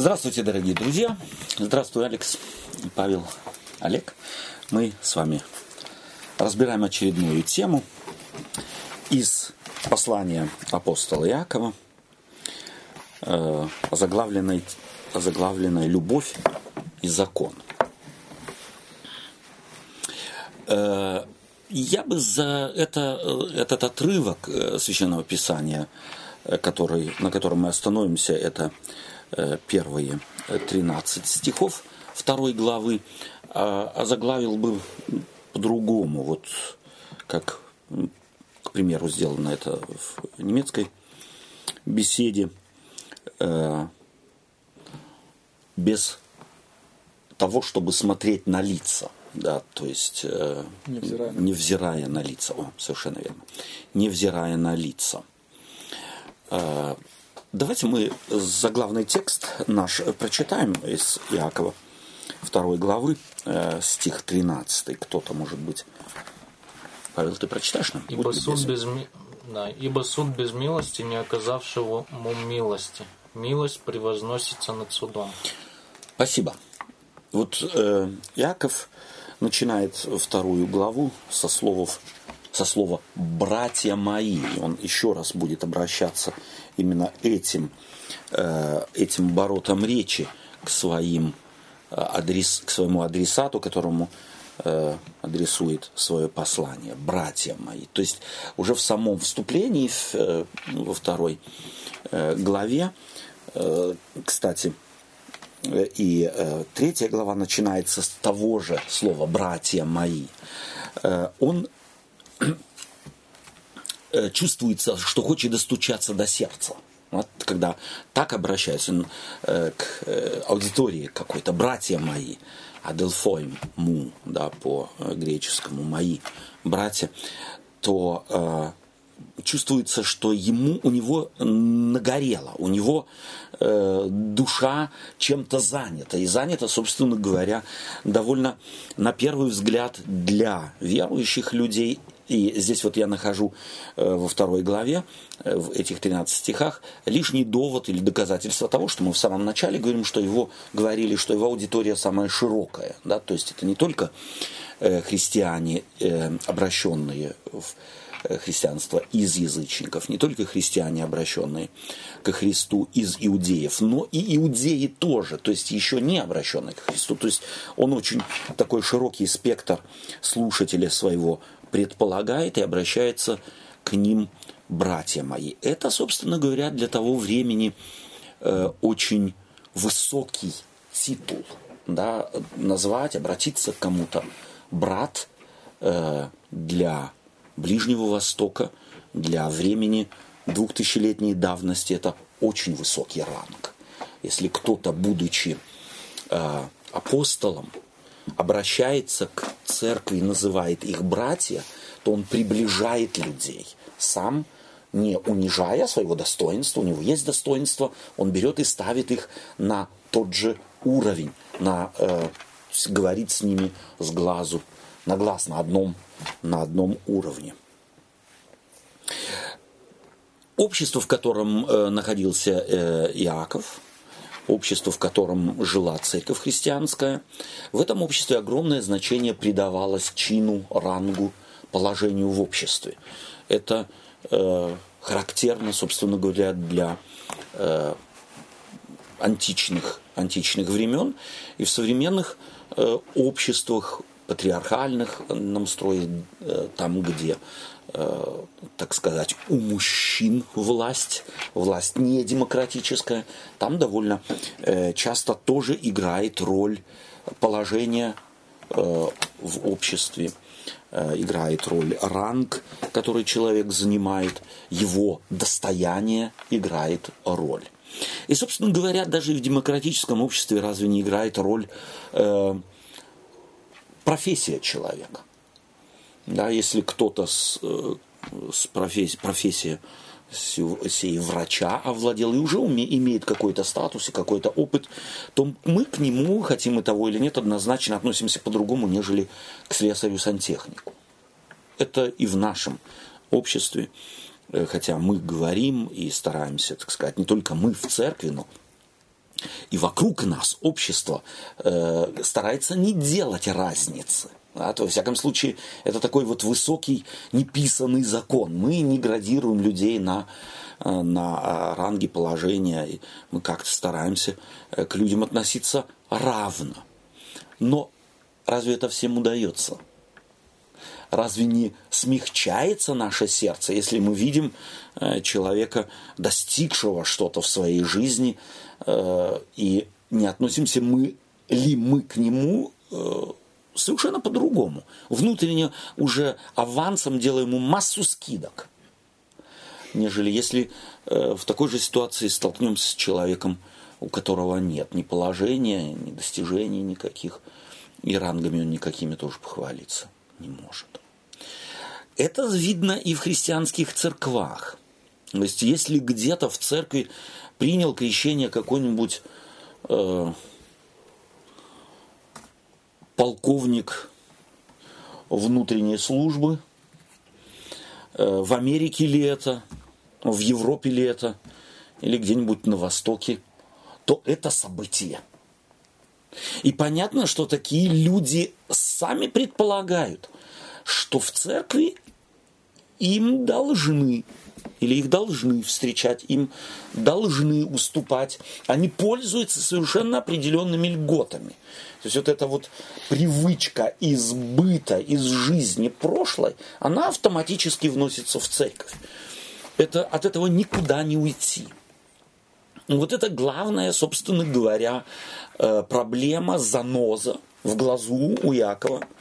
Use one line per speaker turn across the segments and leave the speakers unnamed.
Здравствуйте, дорогие друзья. Здравствуй, Алекс и Павел. Олег. Мы с вами разбираем очередную тему из послания апостола Иакова, э, озаглавленной, озаглавленной «Любовь и закон». Э, я бы за это, э, этот отрывок Священного Писания, который, на котором мы остановимся, это первые 13 стихов второй главы, а, а заглавил бы по-другому, вот как, к примеру, сделано это в немецкой беседе, э, без того, чтобы смотреть на лица. Да, то есть э, невзирая, невзирая на лица. О, совершенно верно. Невзирая на лица. Давайте мы заглавный текст наш прочитаем из Иакова, второй главы, э, стих 13. Кто-то, может быть. Павел, ты прочитаешь нам?
Ибо суд, без, да, ибо суд без милости, не оказавшего ему милости. Милость превозносится над судом.
Спасибо. Вот э, Иаков начинает вторую главу со слов со слова «братья мои». Он еще раз будет обращаться именно этим, э, этим оборотом речи к, своим, э, адрес, к своему адресату, которому э, адресует свое послание, братья мои. То есть уже в самом вступлении во второй главе, кстати, и третья глава начинается с того же слова «братья мои». Он чувствуется, что хочет достучаться до сердца. Вот, когда так обращается э, к э, аудитории какой-то, братья мои, Аделфоим, му, да, по э, греческому, мои братья, то э, чувствуется, что ему, у него нагорело, у него э, душа чем-то занята. И занята, собственно говоря, довольно, на первый взгляд, для верующих людей и здесь вот я нахожу э, во второй главе, э, в этих 13 стихах, лишний довод или доказательство того, что мы в самом начале говорим, что его говорили, что его аудитория самая широкая. Да? То есть это не только э, христиане, обращенные в христианство из язычников, не только христиане, обращенные к Христу из иудеев, но и иудеи тоже, то есть еще не обращенные к Христу. То есть он очень такой широкий спектр слушателя своего предполагает и обращается к ним братья мои. Это, собственно говоря, для того времени э, очень высокий титул. Да, назвать, обратиться к кому-то брат э, для Ближнего Востока, для времени двухтысячелетней давности, это очень высокий ранг. Если кто-то, будучи э, апостолом, обращается к церкви называет их братья, то он приближает людей. Сам не унижая своего достоинства, у него есть достоинство, он берет и ставит их на тот же уровень, на, э, говорит с ними с глазу, на глаз, на одном, на одном уровне. Общество, в котором э, находился э, Иаков, общество, в котором жила церковь христианская, в этом обществе огромное значение придавалось чину, рангу, положению в обществе. Это э, характерно, собственно говоря, для э, античных, античных времен. И в современных э, обществах патриархальных нам строят э, там, где так сказать, у мужчин власть, власть не демократическая, там довольно э, часто тоже играет роль положения э, в обществе, играет роль ранг, который человек занимает, его достояние играет роль. И, собственно говоря, даже в демократическом обществе разве не играет роль э, профессия человека? Да, если кто-то с, э, с профессией, профессия сей врача овладел и уже уме, имеет какой-то статус и какой-то опыт, то мы к нему, хотим мы того или нет, однозначно относимся по-другому, нежели к слесарю-сантехнику. Это и в нашем обществе, э, хотя мы говорим и стараемся, так сказать, не только мы в церкви, но И вокруг нас общество э, старается не делать разницы. Да, то, во всяком случае, это такой вот высокий неписанный закон. Мы не градируем людей на, э, на э, ранги положения. И мы как-то стараемся э, к людям относиться равно. Но разве это всем удается? Разве не смягчается наше сердце, если мы видим человека, достигшего что-то в своей жизни, и не относимся мы ли мы к нему совершенно по-другому. Внутренне уже авансом делаем ему массу скидок, нежели если э, в такой же ситуации столкнемся с человеком, у которого нет ни положения, ни достижений никаких, и рангами он никакими тоже похвалиться не может. Это видно и в христианских церквах. То есть, если где-то в церкви принял крещение какой-нибудь э, полковник внутренней службы. Э, в Америке ли это, в Европе ли это, или где-нибудь на Востоке, то это событие. И понятно, что такие люди сами предполагают, что в церкви им должны или их должны встречать, им должны уступать. Они пользуются совершенно определенными льготами. То есть вот эта вот привычка избыта из жизни прошлой, она автоматически вносится в церковь. Это, от этого никуда не уйти. Вот это главная, собственно говоря, э, проблема, заноза в глазу у Якова –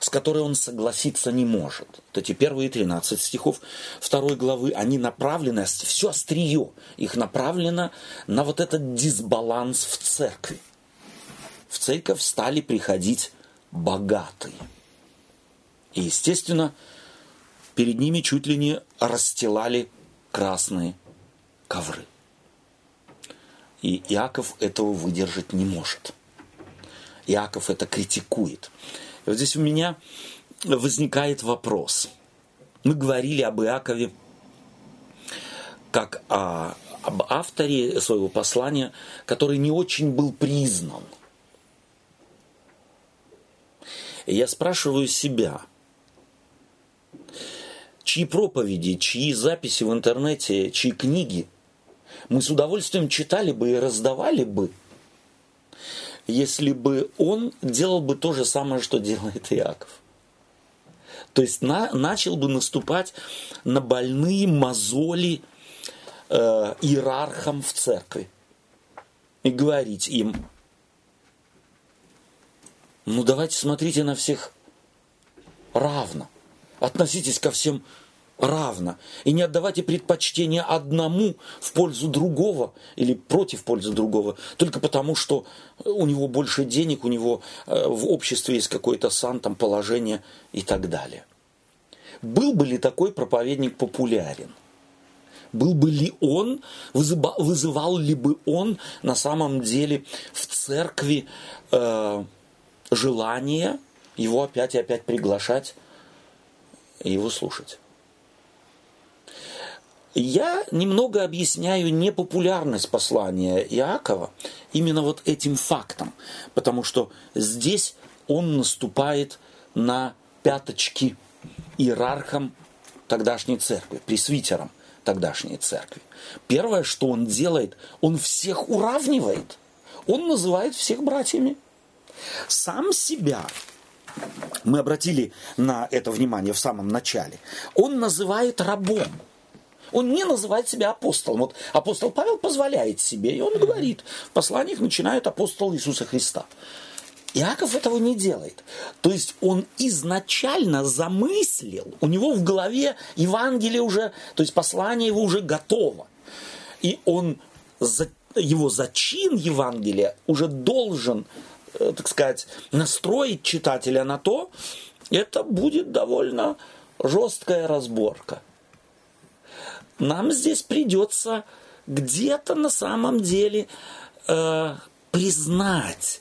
с которой он согласиться не может. Вот эти первые 13 стихов второй главы, они направлены, все острие их направлено на вот этот дисбаланс в церкви. В церковь стали приходить богатые. И, естественно, перед ними чуть ли не расстилали красные ковры. И Иаков этого выдержать не может. Иаков это критикует. И вот здесь у меня возникает вопрос. Мы говорили об Иакове как о, об авторе своего послания, который не очень был признан. И я спрашиваю себя, чьи проповеди, чьи записи в интернете, чьи книги мы с удовольствием читали бы и раздавали бы – если бы он делал бы то же самое, что делает Иаков. То есть на, начал бы наступать на больные мозоли э, иерархам в церкви и говорить им, ну давайте смотрите на всех равно, относитесь ко всем равно. И не отдавайте предпочтение одному в пользу другого или против пользы другого, только потому, что у него больше денег, у него э, в обществе есть какой-то сан, там, положение и так далее. Был бы ли такой проповедник популярен? Был бы ли он, вызывал, вызывал ли бы он на самом деле в церкви э, желание его опять и опять приглашать и его слушать? Я немного объясняю непопулярность послания Иакова именно вот этим фактом, потому что здесь он наступает на пяточки иерархам тогдашней церкви, пресвитерам тогдашней церкви. Первое, что он делает, он всех уравнивает. Он называет всех братьями. Сам себя, мы обратили на это внимание в самом начале, он называет рабом – он не называет себя апостолом. Вот апостол Павел позволяет себе, и он говорит, в посланиях начинает апостол Иисуса Христа. Иаков этого не делает. То есть он изначально замыслил, у него в голове Евангелие уже, то есть послание его уже готово. И он, его зачин Евангелия уже должен, э, так сказать, настроить читателя на то, это будет довольно жесткая разборка нам здесь придется где-то на самом деле э, признать,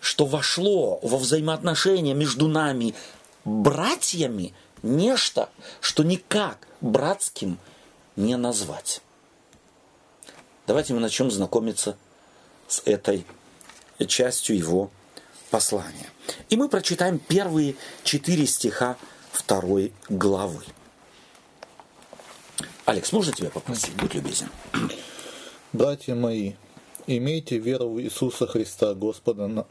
что вошло во взаимоотношения между нами братьями нечто, что никак братским не назвать. Давайте мы начнем знакомиться с этой частью его послания. И мы прочитаем первые четыре стиха второй главы. Алекс, можно тебя попросить? Будь любезен.
Братья мои, имейте веру в Иисуса Христа, Господа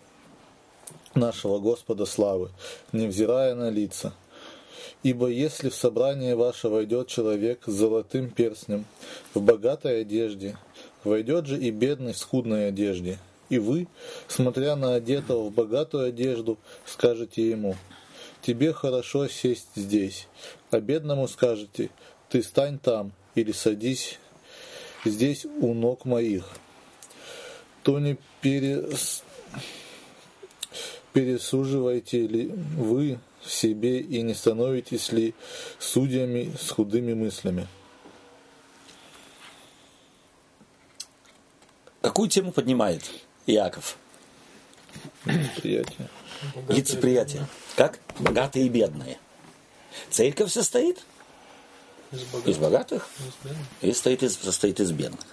нашего Господа славы, невзирая на лица. Ибо если в собрание ваше войдет человек с золотым перстнем, в богатой одежде, войдет же и бедный в скудной одежде, и вы, смотря на одетого в богатую одежду, скажете ему, «Тебе хорошо сесть здесь», а бедному скажете, «Ты стань там» или «Садись здесь у ног моих». То не перес... пересуживаете ли вы в себе и не становитесь ли судьями с худыми мыслями?
Какую тему поднимает Иаков?
Лицеприятие.
Лицеприятие. Как? Богатые и бедные. Церковь состоит
Из богатых.
из богатых
Из
и состоит из, состоит из бедных.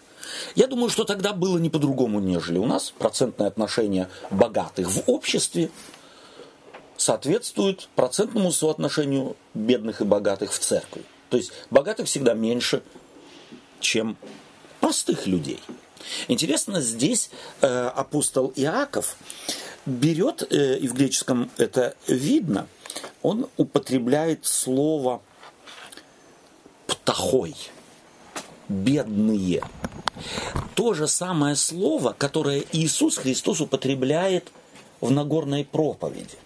Я думаю, что тогда было не по-другому, нежели у нас. Процентное отношение богатых в обществе соответствует процентному соотношению бедных и богатых в церкви. То есть богатых всегда меньше, чем простых людей. Интересно, здесь э, апостол Иаков берет, э, и в греческом это видно, он употребляет слово птахой, бедные. То же самое слово, которое Иисус Христос употребляет в Нагорной проповеди.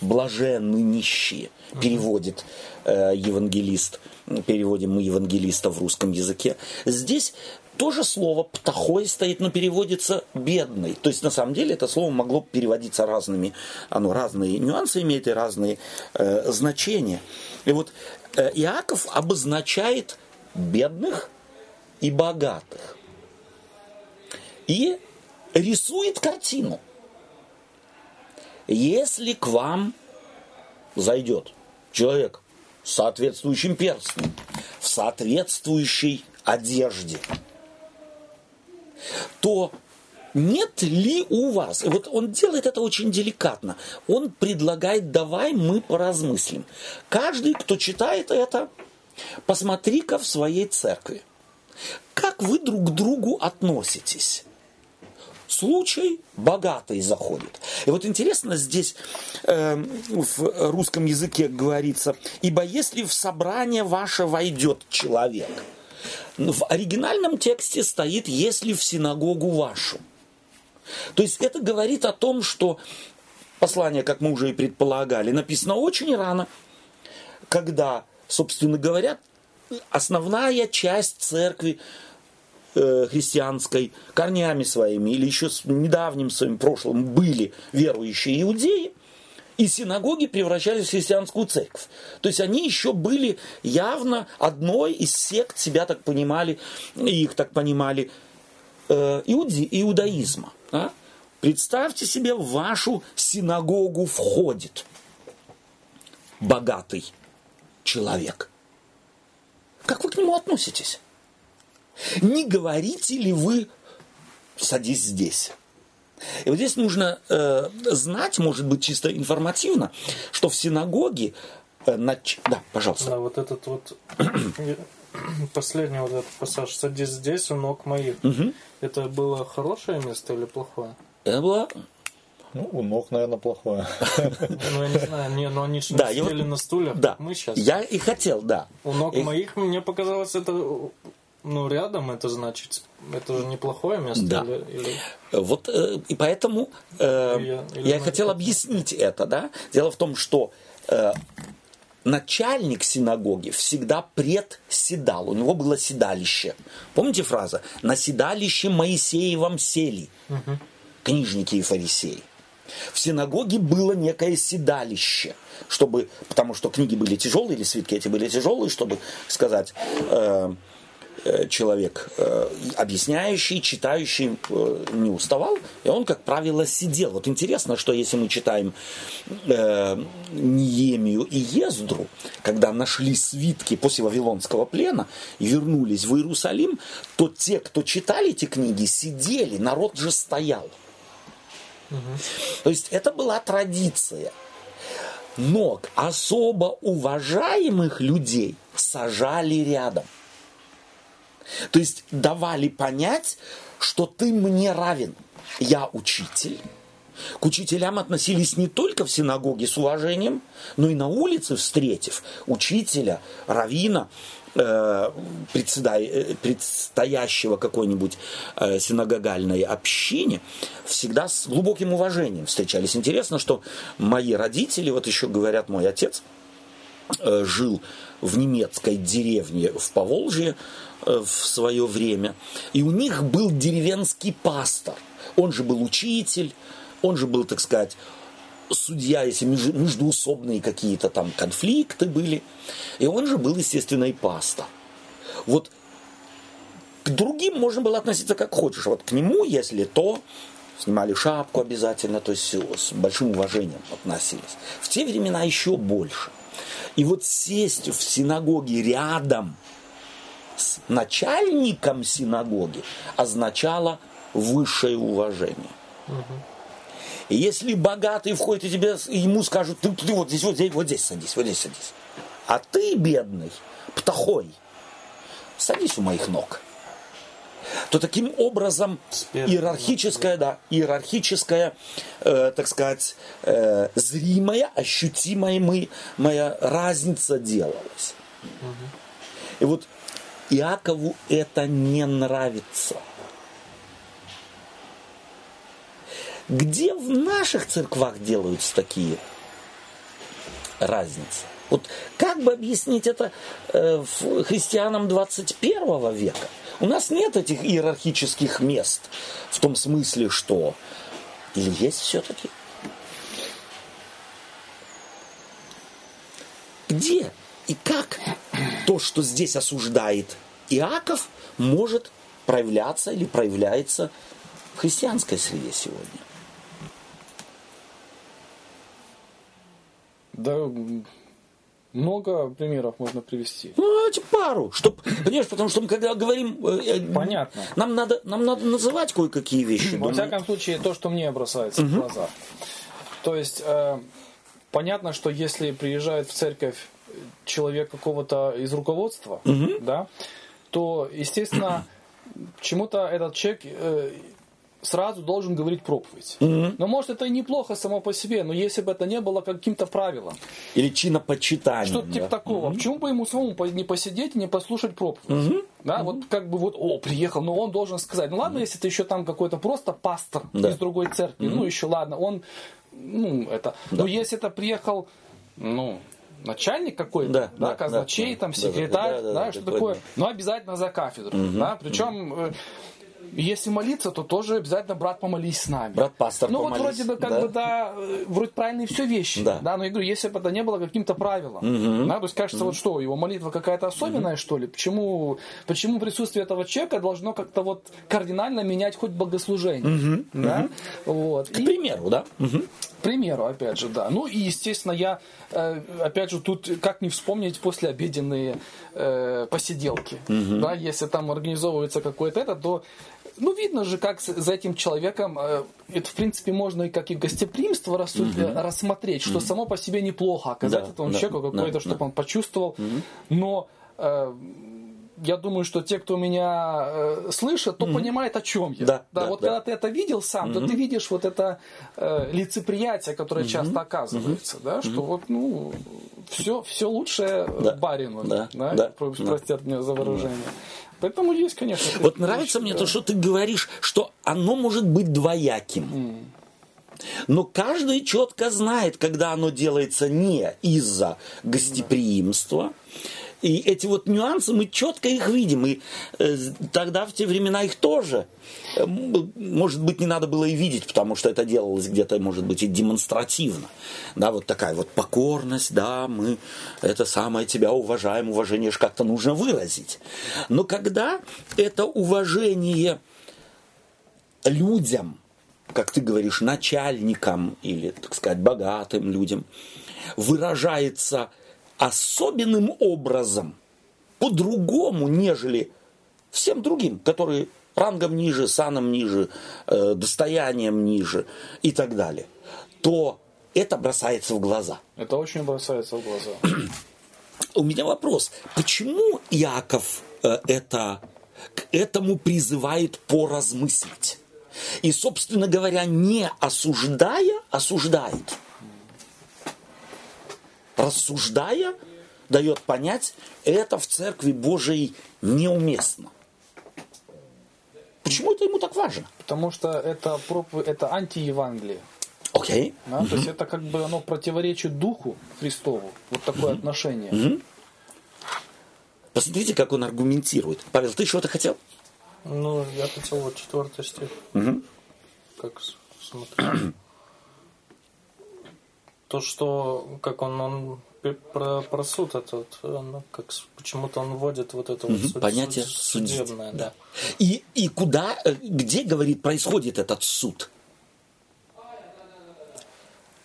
Блаженны нищие, переводит э, евангелист, переводим мы евангелиста в русском языке. Здесь тоже слово «птахой» стоит, но переводится «бедный». То есть, на самом деле, это слово могло переводиться разными, оно разные нюансы имеет и разные э, значения. И вот э, Иаков обозначает бедных и богатых. И рисует картину. Если к вам зайдет человек с соответствующим перстнем, в соответствующей одежде, то нет ли у вас, и вот он делает это очень деликатно, он предлагает, давай мы поразмыслим. Каждый, кто читает это, посмотри-ка в своей церкви, как вы друг к другу относитесь. Случай богатый заходит. И вот интересно здесь э, в русском языке говорится, ибо если в собрание ваше войдет человек, в оригинальном тексте стоит, если в синагогу вашу. То есть это говорит о том, что послание, как мы уже и предполагали, написано очень рано, когда, собственно говоря, основная часть церкви э, христианской корнями своими или еще с недавним своим прошлым были верующие иудеи, и синагоги превращались в христианскую церковь. То есть они еще были явно одной из сект, себя так понимали, их так понимали, э, иуди, иудаизма. а? Представьте себе, в вашу синагогу входит богатый человек. Как вы к нему относитесь? Не говорите ли вы «садись здесь»? И вот здесь нужно э, знать, может быть, чисто информативно, что в синагоге... Э, нач... Да, пожалуйста.
Да, вот этот вот последний вот этот пассаж «Садись здесь, у ног моих». Это было хорошее место или плохое?
Это было...
Ну, у ног, наверное, плохое.
Ну, я не знаю, не, но они же
Да, я вот-
сидели на стульях,
Да,
как мы сейчас.
я и хотел, да.
У ног
И-
моих, мне показалось, это ну, рядом, это значит, это же неплохое место.
Да.
Или, или-
Вот э, и поэтому э,
Или- или
я хотел
как-то-
объяснить это, да. Дело в том, что э, начальник синагоги всегда председал, у него было седалище. Помните фраза? На седалище Моисеевом сели книжники и фарисеи. В синагоге было некое седалище, чтобы, потому что книги были тяжелые, или свитки эти были тяжелые, чтобы сказать, э, человек, э, объясняющий, читающий, э, не уставал, и он, как правило, сидел. Вот интересно, что если мы читаем э, Ниемию и Ездру, когда нашли свитки после Вавилонского плена и вернулись в Иерусалим, то те, кто читали эти книги, сидели, народ же стоял. То есть это была традиция. Но особо уважаемых людей сажали рядом. То есть давали понять, что ты мне равен. Я учитель. К учителям относились не только в синагоге с уважением, но и на улице, встретив учителя, равина, э, предстоящего какой-нибудь э, синагогальной общине, всегда с глубоким уважением встречались. Интересно, что мои родители, вот еще говорят, мой отец э, жил в немецкой деревне в Поволжье в свое время, и у них был деревенский пастор. Он же был учитель, он же был, так сказать, судья, если междуусобные какие-то там конфликты были. И он же был, естественно, и пастор. Вот к другим можно было относиться как хочешь. Вот к нему, если то, снимали шапку обязательно, то есть с большим уважением относились. В те времена еще больше. И вот сесть в синагоге рядом с начальником синагоги означало высшее уважение. Угу. Если богатый входит и тебе, ему скажут, ты, ты вот здесь, вот здесь, вот здесь садись, вот здесь садись. А ты, бедный, птахой, садись у моих ног. То таким образом иерархическая, да, иерархическая, э, так сказать, э, зримая, ощутимая мы, моя разница делалась. И вот Иакову это не нравится – Где в наших церквах делаются такие разницы? Вот как бы объяснить это э, христианам 21 века? У нас нет этих иерархических мест в том смысле, что или есть все-таки? Где и как то, что здесь осуждает Иаков, может проявляться или проявляется в христианской среде сегодня?
Да, много примеров можно привести.
Ну, давайте пару. Чтоб, понимаешь, потому что мы когда говорим... Э, э,
Понятно.
Нам надо, нам надо называть кое-какие вещи.
Во всяком случае, то, что мне бросается угу. в глаза. То есть, э, понятно, что если приезжает в церковь человек какого-то из руководства, угу. да, то, естественно, чему-то этот человек э, сразу должен говорить проповедь. Mm-hmm. Но может это и неплохо само по себе, но если бы это не было каким-то правилом.
Или чинопочитанием.
Что-то да. типа такого. Mm-hmm. Почему бы ему самому не посидеть и не послушать проповедь? Mm-hmm. Да, mm-hmm. вот как бы вот, о, приехал, но он должен сказать, ну ладно, mm-hmm. если ты еще там какой-то просто пастор да. из другой церкви, mm-hmm. ну еще ладно, он, ну это, да. но если это приехал, ну, начальник какой-то, да, да, казначей, да, там, секретарь, да, да, да, да, что такое, но обязательно за кафедру, угу, да, причем угу если молиться, то тоже обязательно брат помолись с нами.
Брат пастор
Ну
помолись.
вот вроде бы как да. бы да, э, вроде правильные все вещи. Да. да. Но я говорю, если бы это не было каким-то правилом, угу. да, то есть кажется, угу. вот что, его молитва какая-то особенная, угу. что ли? Почему, почему присутствие этого человека должно как-то вот кардинально менять хоть богослужение? Угу. Да?
Угу. Вот. К И, примеру, да? Угу.
К примеру, опять же, да. Ну и, естественно, я, э, опять же, тут как не вспомнить послеобеденные э, посиделки. Угу. Да, если там организовывается какой-то это, то ну, видно же, как за этим человеком, э, это, в принципе, можно и как и гостеприимство угу. рассмотреть, что угу. само по себе неплохо, оказать да, этому да, человеку какое-то, да, чтобы да. он почувствовал. Угу. Но э, я думаю, что те, кто меня э, слышат, то mm понимают, о чем я. Да, да, да вот да. когда ты это видел сам, mm то ты видишь вот это э, лицеприятие, которое mm часто оказывается, mm да, что mm вот, ну, все, все лучшее да. барину, да, да, да, простят да. меня за выражение. Поэтому есть, конечно.
Вот нравится мне да. то, что ты говоришь, что оно может быть двояким. Mm. Но каждый четко знает, когда оно делается не из-за гостеприимства, И эти вот нюансы, мы четко их видим. И э, тогда в те времена их тоже, э, может быть, не надо было и видеть, потому что это делалось где-то, может быть, и демонстративно. Да, вот такая вот покорность, да, мы это самое тебя уважаем, уважение же как-то нужно выразить. Но когда это уважение людям, как ты говоришь, начальникам или, так сказать, богатым людям, выражается особенным образом, по-другому, нежели всем другим, которые рангом ниже, саном ниже, э, достоянием ниже и так далее, то это бросается в глаза.
Это очень бросается в глаза.
У меня вопрос. Почему Яков э, это, к этому призывает поразмыслить? И, собственно говоря, не осуждая, осуждает рассуждая, дает понять, это в Церкви Божией неуместно. Почему это ему так важно?
Потому что это, проп... это антиевангелие.
Окей. Okay.
Да? Mm-hmm. То есть это как бы оно противоречит Духу Христову. Вот такое mm-hmm. отношение.
Mm-hmm. Посмотрите, как он аргументирует. Павел, ты что-то хотел?
Ну, я хотел вот четвертый стих.
Угу.
Как смотреть то, что как он, он про, про суд этот, он, как почему-то он вводит вот это
угу,
вот суд,
понятие
суд, судебное, да.
И, и куда, э, где, говорит, происходит этот суд?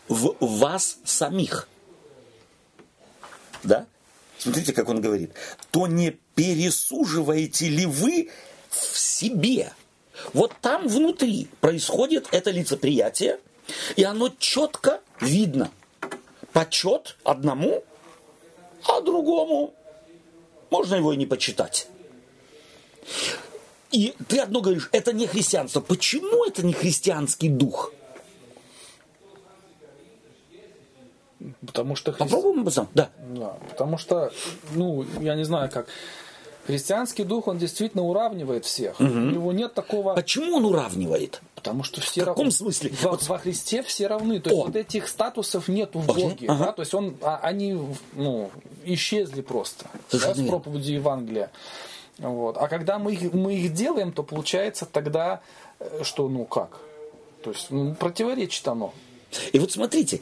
В вас самих. Да? Смотрите, как он говорит. То не пересуживаете ли вы в себе? Вот там внутри происходит это лицеприятие, и оно четко видно почет одному, а другому можно его и не почитать. И ты одно говоришь, это не христианство. Почему это не христианский дух?
Потому что
хри... Попробуем об этом? Да.
да. Потому что, ну, я не знаю как. Христианский дух, он действительно уравнивает всех. Угу. У него нет такого...
Почему он уравнивает?
Потому что все
В каком
равны.
смысле?
Во,
вот...
во Христе все равны. То есть О. вот этих статусов нету в. Боге.
Ага.
Да? То есть он, а, они ну, исчезли просто да, с проповеди Евангелия. Вот. А когда мы их, мы их делаем, то получается тогда, э, что ну как? То есть ну, противоречит оно.
И вот смотрите,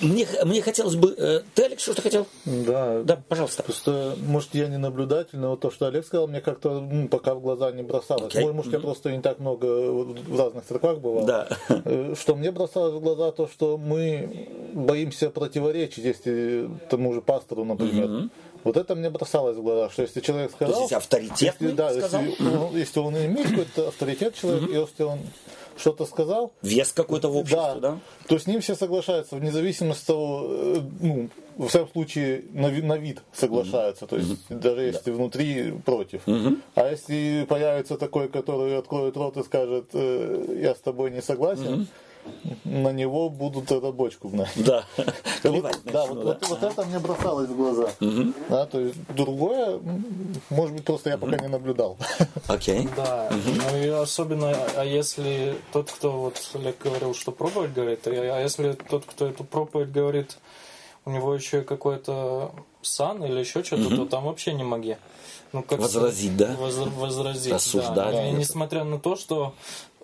мне, мне хотелось бы... Э, ты, Алекс, что-то хотел?
Да.
Да, пожалуйста.
Просто, может, я не наблюдатель, но вот то, что Олег сказал, мне как-то ну, пока в глаза не бросалось.
Okay.
Может, mm-hmm. я просто не так много в разных церквах бывал.
Да.
Э, что мне бросалось в глаза то, что мы боимся противоречить, если тому же пастору, например. Mm-hmm. Вот это мне бросалось в глаза, что если человек сказал...
То есть авторитет
если, да,
сказал?
Если, ну, если он имеет какой-то авторитет человек, mm-hmm. если он что-то сказал.
Вес какой-то в обществе, да,
да? То с ним все соглашаются, вне зависимости от того, э, ну, в всяком случае, на, вид, на вид соглашаются. То есть, mm-hmm. даже если да. внутри против.
Mm-hmm.
А если появится такой, который откроет рот и скажет, э, я с тобой не согласен, mm-hmm на него будут эту бочку гнать.
Да.
Вот, да, вот, вот, вот это мне бросалось в глаза.
Угу.
Да, то есть другое, может быть, просто я пока не наблюдал.
Окей. Okay.
Да. Угу. Ну и особенно, а если тот, кто вот Олег говорил, что проповедь говорит, а если тот, кто эту проповедь говорит, у него еще какой-то сан или еще что-то, угу. то там вообще не моги.
Ну, как возразить, да?
Воз, возразить,
Осуждать.
Да. И несмотря на то, что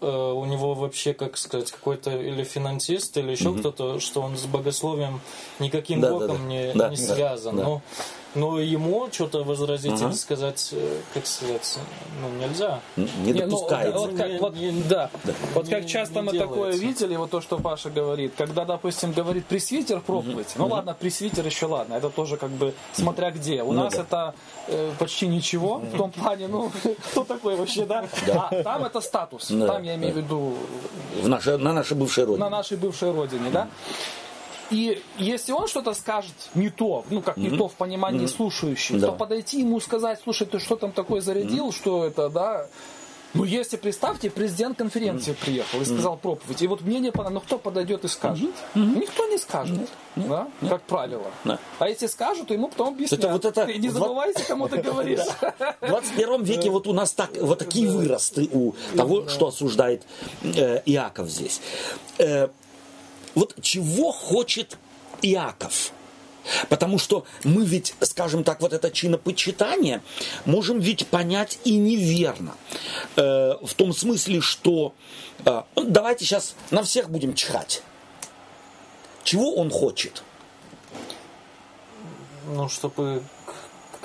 у него вообще, как сказать, какой-то или финансист, или еще угу. кто-то, что он с богословием никаким
да,
боком
да, да.
Не,
да,
не
да,
связан.
Да.
Но, но ему что-то возразить
ага.
или сказать, э, как сказать, ну, нельзя.
Не допускается.
Ну, вот как, вот, да. да. Вот как часто мы делается. такое видели, вот то, что Паша говорит, когда, допустим, говорит пресвитер проповедь, угу. ну угу. ладно, пресвитер еще ладно, это тоже как бы смотря где. У ну, нас да. это э, почти ничего, в том плане, ну, кто такой вообще, да?
да.
А там это статус,
да.
там я имею в виду...
В наше, на нашей бывшей родине.
На нашей бывшей родине, да? И если он что-то скажет не то, ну как не mm-hmm. то в понимании mm-hmm. слушающих, да. то подойти ему сказать, слушай, ты что там такое зарядил, mm-hmm. что это, да, ну, если, представьте, президент конференции mm-hmm. приехал и сказал mm-hmm. проповедь, и вот мнение, ну, кто подойдет и скажет? Mm-hmm. Никто не скажет, mm-hmm. да, mm-hmm. как правило.
Mm-hmm.
А если скажут, то ему потом объяснят.
Это вот это...
Ты не забывайся, кому ты говоришь.
В 21 веке вот у нас так, вот такие выросты у того, что осуждает э, Иаков здесь. Э, вот чего хочет Иаков? Потому что мы ведь, скажем так, вот это чинопочитание можем ведь понять и неверно. Э, в том смысле, что э, давайте сейчас на всех будем чихать. Чего он хочет?
Ну, чтобы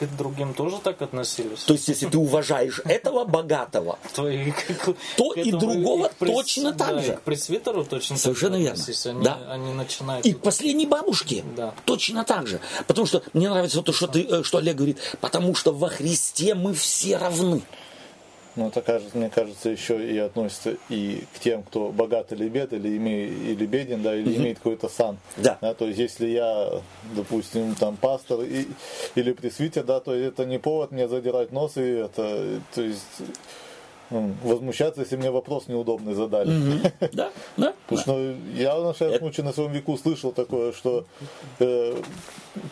к, другим тоже так относились.
То есть, если ты уважаешь этого богатого,
к-
То
к
и другого
прес-
точно так
да,
же.
к пресвитеру точно
Совершенно
так же
верно.
относись. Они,
Да.
они начинают...
И к последней бабушке
Да.
точно так же. Потому что мне нравится то, что, ты, э, что Олег говорит. Потому что во Христе мы все равны.
Ну, это, кажется, мне кажется, еще и относится и к тем, кто богат или бед, или, име, или беден, да, или имеет какой-то сан.
Да.
то есть, если я, допустим, там пастор и, или пресвитер, да, то это не повод мне задирать нос и это, то есть, м, возмущаться, если мне вопрос неудобный задали.
Да, да.
Потому что я на всяком случае на своем веку слышал такое, что э,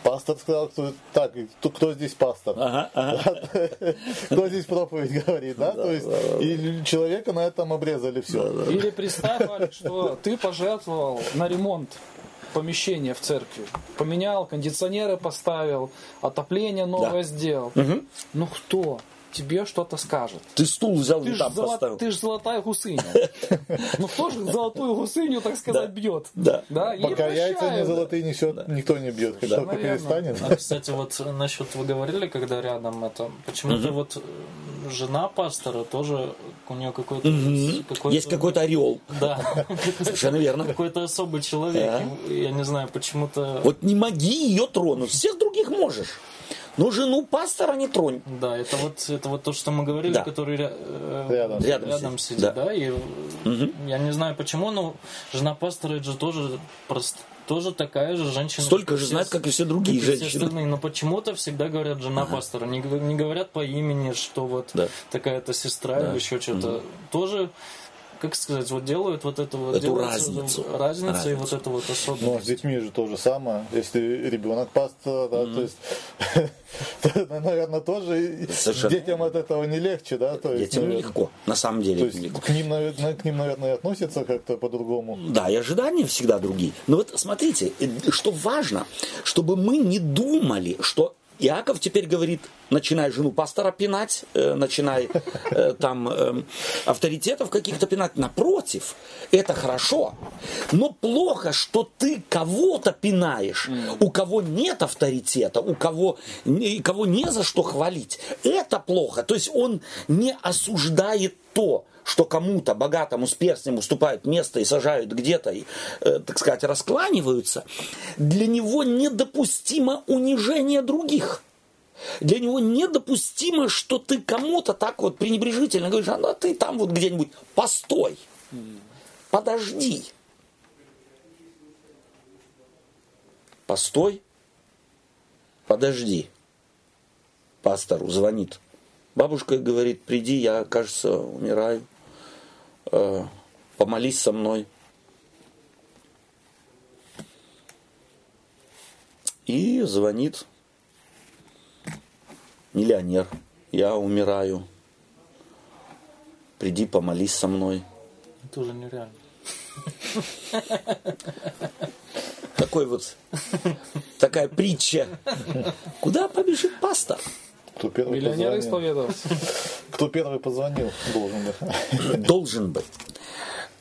пастор сказал, кто, так, кто, кто здесь пастор?
Ага, ага.
Кто здесь проповедь говорит, да? То есть, и человека на этом обрезали все.
Или представь, Алик, что ты пожертвовал на ремонт помещения в церкви. Поменял, кондиционеры поставил, отопление новое
Да.
сделал. Ну кто тебе что-то скажет?
Ты стул взял
Ты
и
же
там
золо-
поставил.
ты ж золотая гусыня. Ну кто же золотую гусыню, так сказать, бьет?
Да.
Пока яйца не золотые несет, никто не бьет. Когда перестанет.
А, кстати, вот насчет вы говорили, когда рядом это, почему-то вот э, жена пастора тоже у нее какой-то,
Есть какой-то орел.
да,
Совершенно верно.
какой-то особый человек. Я не знаю, почему-то.
Вот не моги ее тронуть. Всех других можешь. Но жену пастора не тронь.
Да, это вот это вот то, что мы говорили,
Да.
который э,
Рядом.
Рядом сидит,
сидит,
да.
да. И я не знаю почему, но жена пастора это же тоже прост- тоже такая же женщина.
Столько же
все-
знает, как и все другие
и все
женщины.
остальные, но почему-то всегда говорят жена пастора. Не, не говорят по имени, что вот
Да.
такая-то сестра или еще что-то. Тоже, как сказать, вот делают вот это вот
Эту
делают
разницу.
разница и вот
Разницу.
это вот
Но
особенность.
с детьми же то же самое. Если ребенок пастора, да, то есть, то, наверное, тоже
Совершенно.
детям от этого не легче, да? То есть,
Детям
наверное,
легко. На самом деле
То есть
легко.
к ним, наверное, к ним, наверное, и относятся как-то по-другому.
Да, и ожидания всегда другие. Но вот смотрите, э, что важно, чтобы мы не думали, что Иаков теперь говорит, начинай жену пастора пинать, э, начинай э, там э, авторитетов каких-то пинать. Напротив, это хорошо. Но плохо, что ты кого-то пинаешь, у кого нет авторитета, у кого, кого не за что хвалить. Это плохо. То есть он не осуждает то, что кому-то богатому с перстнем уступают место и сажают где-то, и, э, так сказать, раскланиваются, для него недопустимо унижение других. Для него недопустимо, что ты кому-то так вот пренебрежительно говоришь, а ну ты там вот где-нибудь, постой, подожди. Постой, подожди. Пастору звонит. Бабушка говорит, приди, я, кажется, умираю. Э, помолись со мной. И звонит миллионер. Я умираю. Приди, помолись со мной.
Это уже нереально.
Такой вот, такая притча. Куда побежит пастор?
Кто первый
Миллионер
позвонил?
исповедовался.
Кто первый позвонил, должен быть.
Должен быть.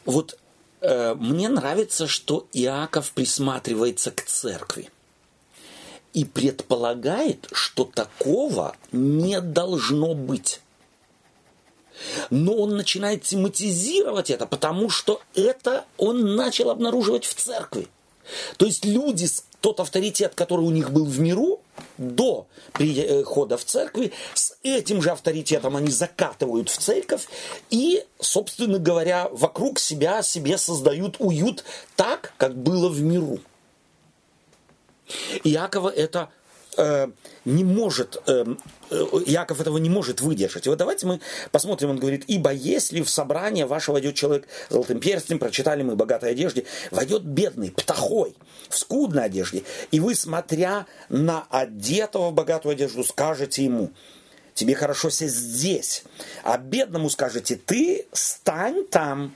Вот э, мне нравится, что Иаков присматривается к церкви и предполагает, что такого не должно быть. Но он начинает тематизировать это, потому что это он начал обнаруживать в церкви. То есть люди, тот авторитет, который у них был в миру до прихода в церкви, с этим же авторитетом они закатывают в церковь и, собственно говоря, вокруг себя себе создают уют так, как было в миру. Иакова это э, не может, э, э, Яков этого не может выдержать. Вот давайте мы посмотрим, он говорит, ибо если в собрание ваше войдет человек золотым перстнем, прочитали мы богатой одежде, войдет бедный, птахой, в скудной одежде, и вы, смотря на одетого в богатую одежду, скажете ему, тебе хорошо сесть здесь, а бедному скажете, ты стань там,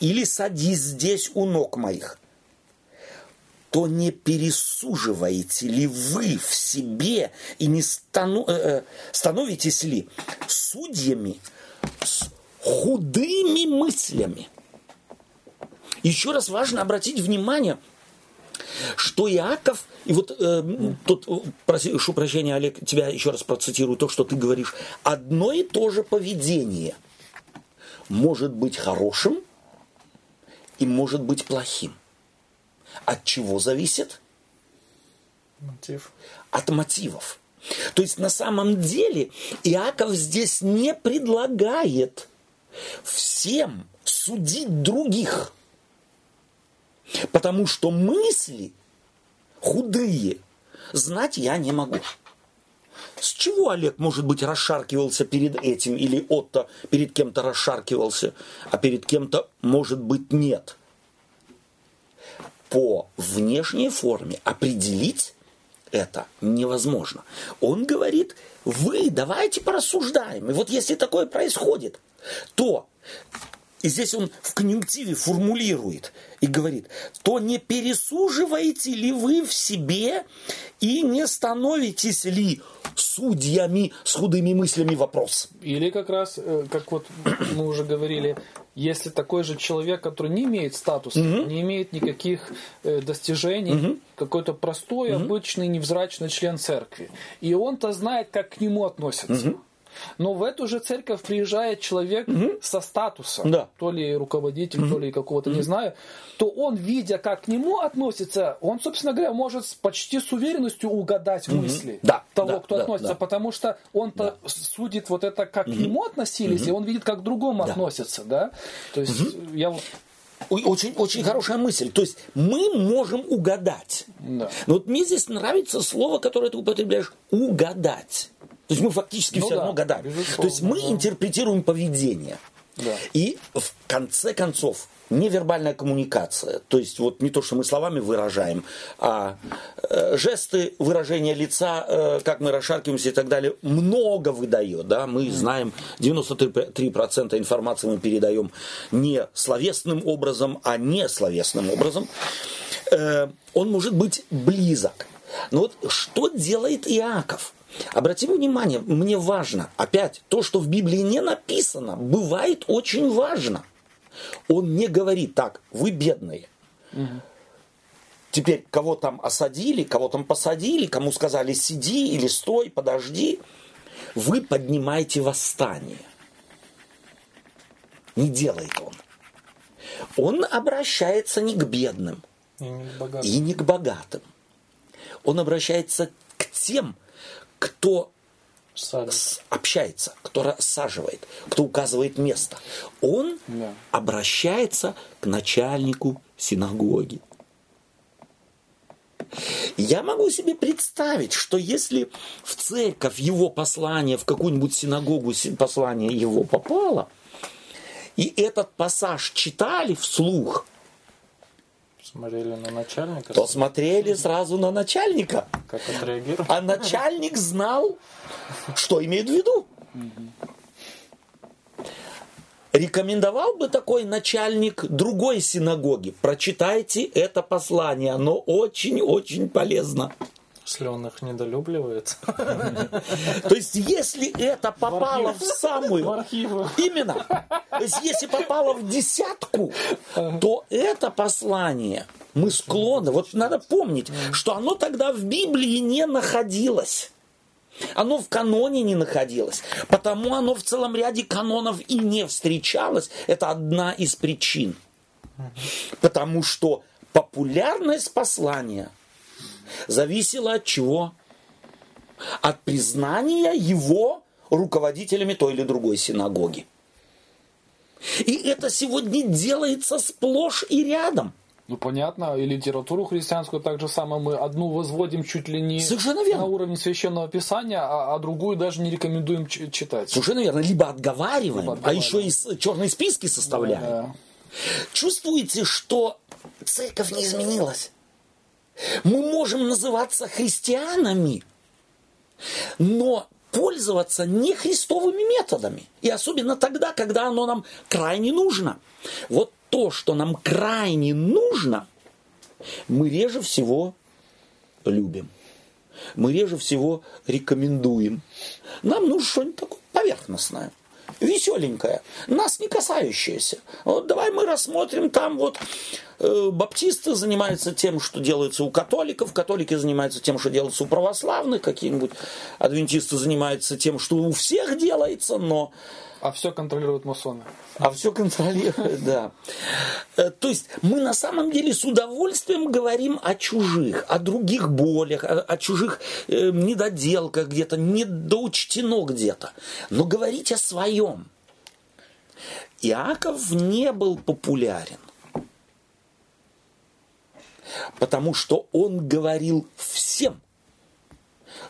или садись здесь у ног моих. То не пересуживаете ли вы в себе и не стану, э, э, становитесь ли судьями с худыми мыслями? Еще раз важно обратить внимание, что Иаков, и вот э, тут, прошу прощения, Олег, тебя еще раз процитирую то, что ты говоришь, одно и то же поведение может быть хорошим и может быть плохим. От чего зависит?
Мотив.
От мотивов. То есть на самом деле Иаков здесь не предлагает всем судить других. Потому что мысли худые знать я не могу. С чего Олег, может быть, расшаркивался перед этим, или Отто перед кем-то расшаркивался, а перед кем-то, может быть, нет? По внешней форме определить это невозможно. Он говорит, вы давайте порассуждаем. И вот если такое происходит, то и здесь он в конъюнктиве формулирует и говорит, то не пересуживаете ли вы в себе и не становитесь ли судьями с худыми мыслями вопрос?
Или как раз, э, как вот мы уже говорили, если такой же человек, который не имеет статуса, угу. не имеет никаких э, достижений, угу. какой-то простой, угу. обычный, невзрачный член церкви, и он-то знает, как к нему относятся. Угу. Но в эту же церковь приезжает человек угу. со статусом,
да.
то ли руководитель, угу. то ли какого-то, угу. не знаю, то он, видя, как к нему относится, он, собственно говоря, может почти с уверенностью угадать угу. мысли
да.
того,
да.
кто
да.
относится,
да.
потому что он-то да. судит вот это, как угу. к нему относились, угу. и он видит, как к другому да. относятся, да. То есть угу. я
очень, очень хорошая мысль. То есть мы можем угадать.
Да.
Но вот мне здесь нравится слово, которое ты употребляешь, угадать. То есть мы фактически
Ну
все
да,
равно гадаем.
безусловно,
То есть мы
да.
интерпретируем поведение.
Да.
И в конце концов, невербальная коммуникация, то есть вот не то, что мы словами выражаем, а э, жесты, выражение лица, э, как мы расшаркиваемся и так далее, много выдает. Да? Мы знаем, 93% информации мы передаем не словесным образом, а не словесным образом. Э, он может быть близок. Но вот что делает Иаков? Обратим внимание, мне важно, опять, то, что в Библии не написано, бывает очень важно. Он не говорит так, вы бедные. Теперь кого там осадили, кого там посадили, кому сказали сиди или стой, подожди, вы поднимаете восстание. Не делает он. Он обращается не к бедным
И не богатый.
и не к богатым. Он обращается к тем, кто с- общается, кто рассаживает, кто указывает место. Он
Да.
обращается к начальнику синагоги. Я могу себе представить, что если в церковь его послание, в какую-нибудь синагогу си- послание его попало, и этот пассаж читали вслух,
Смотрели на начальника,
то смотрели сразу на начальника.
как отреагировал.
А начальник знал, что имеет в виду. Рекомендовал бы такой начальник другой синагоги. Прочитайте это послание, оно очень-очень полезно.
Если он их недолюбливает.
То есть, если это попало в самую...
архивы.
Именно. То есть, если попало в десятку, то это послание мы склонны. Вот надо помнить, что оно тогда в Библии не находилось. Оно в каноне не находилось. Потому оно в целом ряде канонов и не встречалось. Это одна из причин. Потому что популярность послания зависела от чего? От признания его руководителями той или другой синагоги. И это сегодня делается сплошь и рядом.
Ну, понятно, и литературу христианскую так же самое мы одну возводим чуть ли не
Совершенно верно.
на уровень священного писания, а, а другую даже не рекомендуем читать.
Совершенно верно. Либо отговариваем,
Либо
а
отговариваем.
еще и черные списки составляем.
Да.
Чувствуете, что церковь не изменилась? Мы можем называться христианами, но пользоваться не христовыми методами. И особенно тогда, когда оно нам крайне нужно. Вот то, что нам крайне нужно, мы реже всего любим. Мы реже всего рекомендуем. Нам нужно что-нибудь такое поверхностное веселенькое, нас не касающееся. Вот давай мы рассмотрим там вот э, баптисты занимаются тем, что делается у католиков, католики занимаются тем, что делается у православных, какие-нибудь адвентисты занимаются тем, что у всех делается, но
а все контролируют масоны.
А все контролируют, да. Э, то есть мы на самом деле с удовольствием говорим о чужих, о других болях, о, о чужих э, недоделках где-то, недоучтено где-то. Но говорить о своем. Иаков не был популярен. Потому что он говорил всем,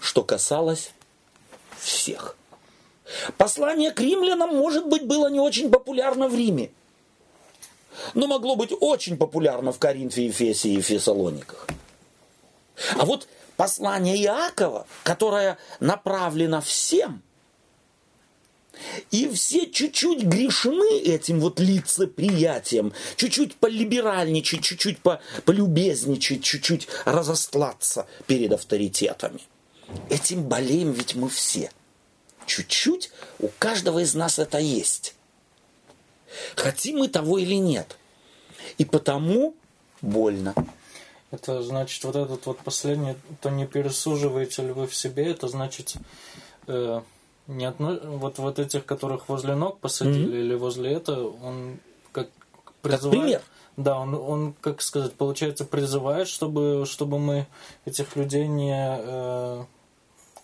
что касалось всех. Послание к римлянам, может быть, было не очень популярно в Риме, но могло быть очень популярно в Коринфе, Ефесе и Фессалониках. А вот послание Иакова, которое направлено всем, и все чуть-чуть грешны этим вот лицеприятием, чуть-чуть полиберальничать, чуть-чуть полюбезничать, чуть-чуть разостлаться перед авторитетами. Этим болеем ведь мы все – чуть-чуть у каждого из нас это есть. Хотим мы того или нет. И потому больно.
Это значит, вот этот вот последний, то не пересуживаете ли вы в себе, это значит, э, не одно, вот, вот этих, которых возле ног посадили mm-hmm. или возле этого, он как
призывает... Как пример.
Да, он, он, как сказать, получается, призывает, чтобы, чтобы мы этих людей не... Э,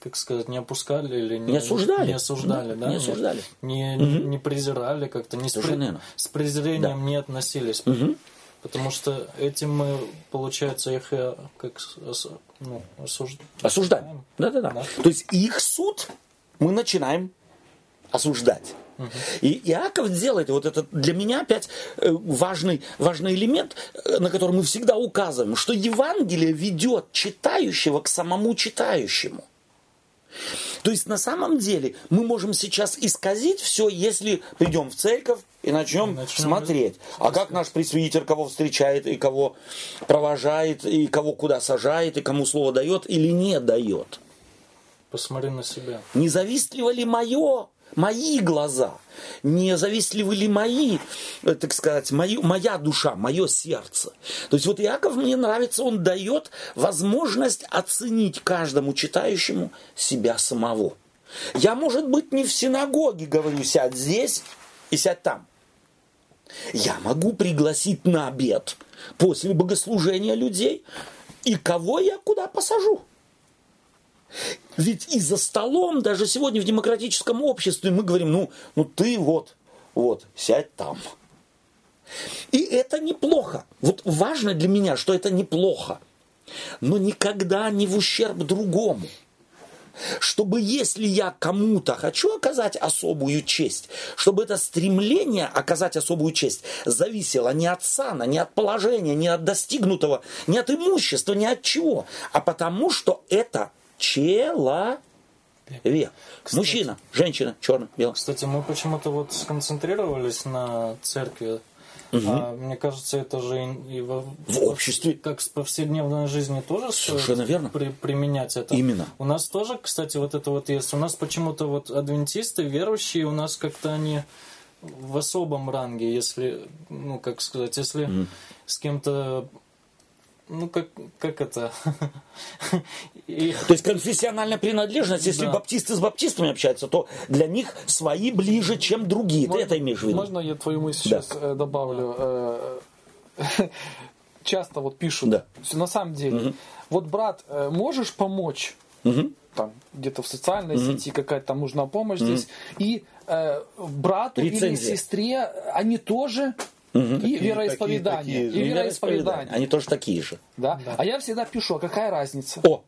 как сказать, не опускали или
не, не осуждали,
не осуждали, да,
не осуждали,
не, не, угу. не презирали как-то, не с, при, с презрением да. не относились, угу. потому что этим мы, получается, их э, как ну, осуж...
осуждаем, да, да, да. То есть их суд мы начинаем осуждать. И Иаков делает вот это для меня опять э, важный, важный элемент, э, на который мы всегда указываем, что Евангелие ведет читающего к самому читающему. То есть на самом деле мы можем сейчас исказить все, если придем в церковь и начнем, начнем смотреть. А как наш пресвитер кого встречает и кого провожает, и кого куда сажает, и кому слово дает или не дает.
Посмотри на себя.
Не завистливо ли мое мои глаза, не завистливы ли мои, э, так сказать, мои, моя душа, мое сердце. То есть вот Иаков мне нравится, он дает возможность оценить каждому читающему себя самого. Я, может быть, не в синагоге говорю, сядь здесь и сядь там. Я могу пригласить на обед после богослужения людей, и кого я куда посажу. Ведь и за столом, даже сегодня в демократическом обществе, мы говорим, ну, ну ты вот, вот, сядь там. И это неплохо. Вот важно для меня, что это неплохо. Но никогда не в ущерб другому. Чтобы если я кому-то хочу оказать особую честь, чтобы это стремление оказать особую честь зависело не от сана, не от положения, не от достигнутого, не от имущества, не от чего, а потому что это человек. Кстати, Мужчина, женщина, черный, белый.
Кстати, мы почему-то вот сконцентрировались на церкви. Угу. А, мне кажется, это же и, в,
в обществе,
как в повседневной жизни тоже
Совершенно верно.
При, применять это.
Именно.
У нас тоже, кстати, вот это вот есть. У нас почему-то вот адвентисты, верующие, у нас как-то они в особом ранге, если, ну, как сказать, если угу. с кем-то ну, как, как это?
То есть конфессиональная принадлежность, если да. баптисты с баптистами общаются, то для них свои ближе, чем другие. Можно, Ты это имеешь в виду?
Можно я твою мысль да. сейчас э, добавлю? Э, часто вот пишут, да. на самом деле, угу. вот, брат, э, можешь помочь? Угу. Там где-то в социальной угу. сети какая-то там нужна помощь угу. здесь. И э, брату Рецензия. или сестре они тоже
Угу. И
вероисповедание. Такие,
такие и вероисповедание. Они тоже такие же.
Да? да. А я всегда пишу, а какая разница?
О!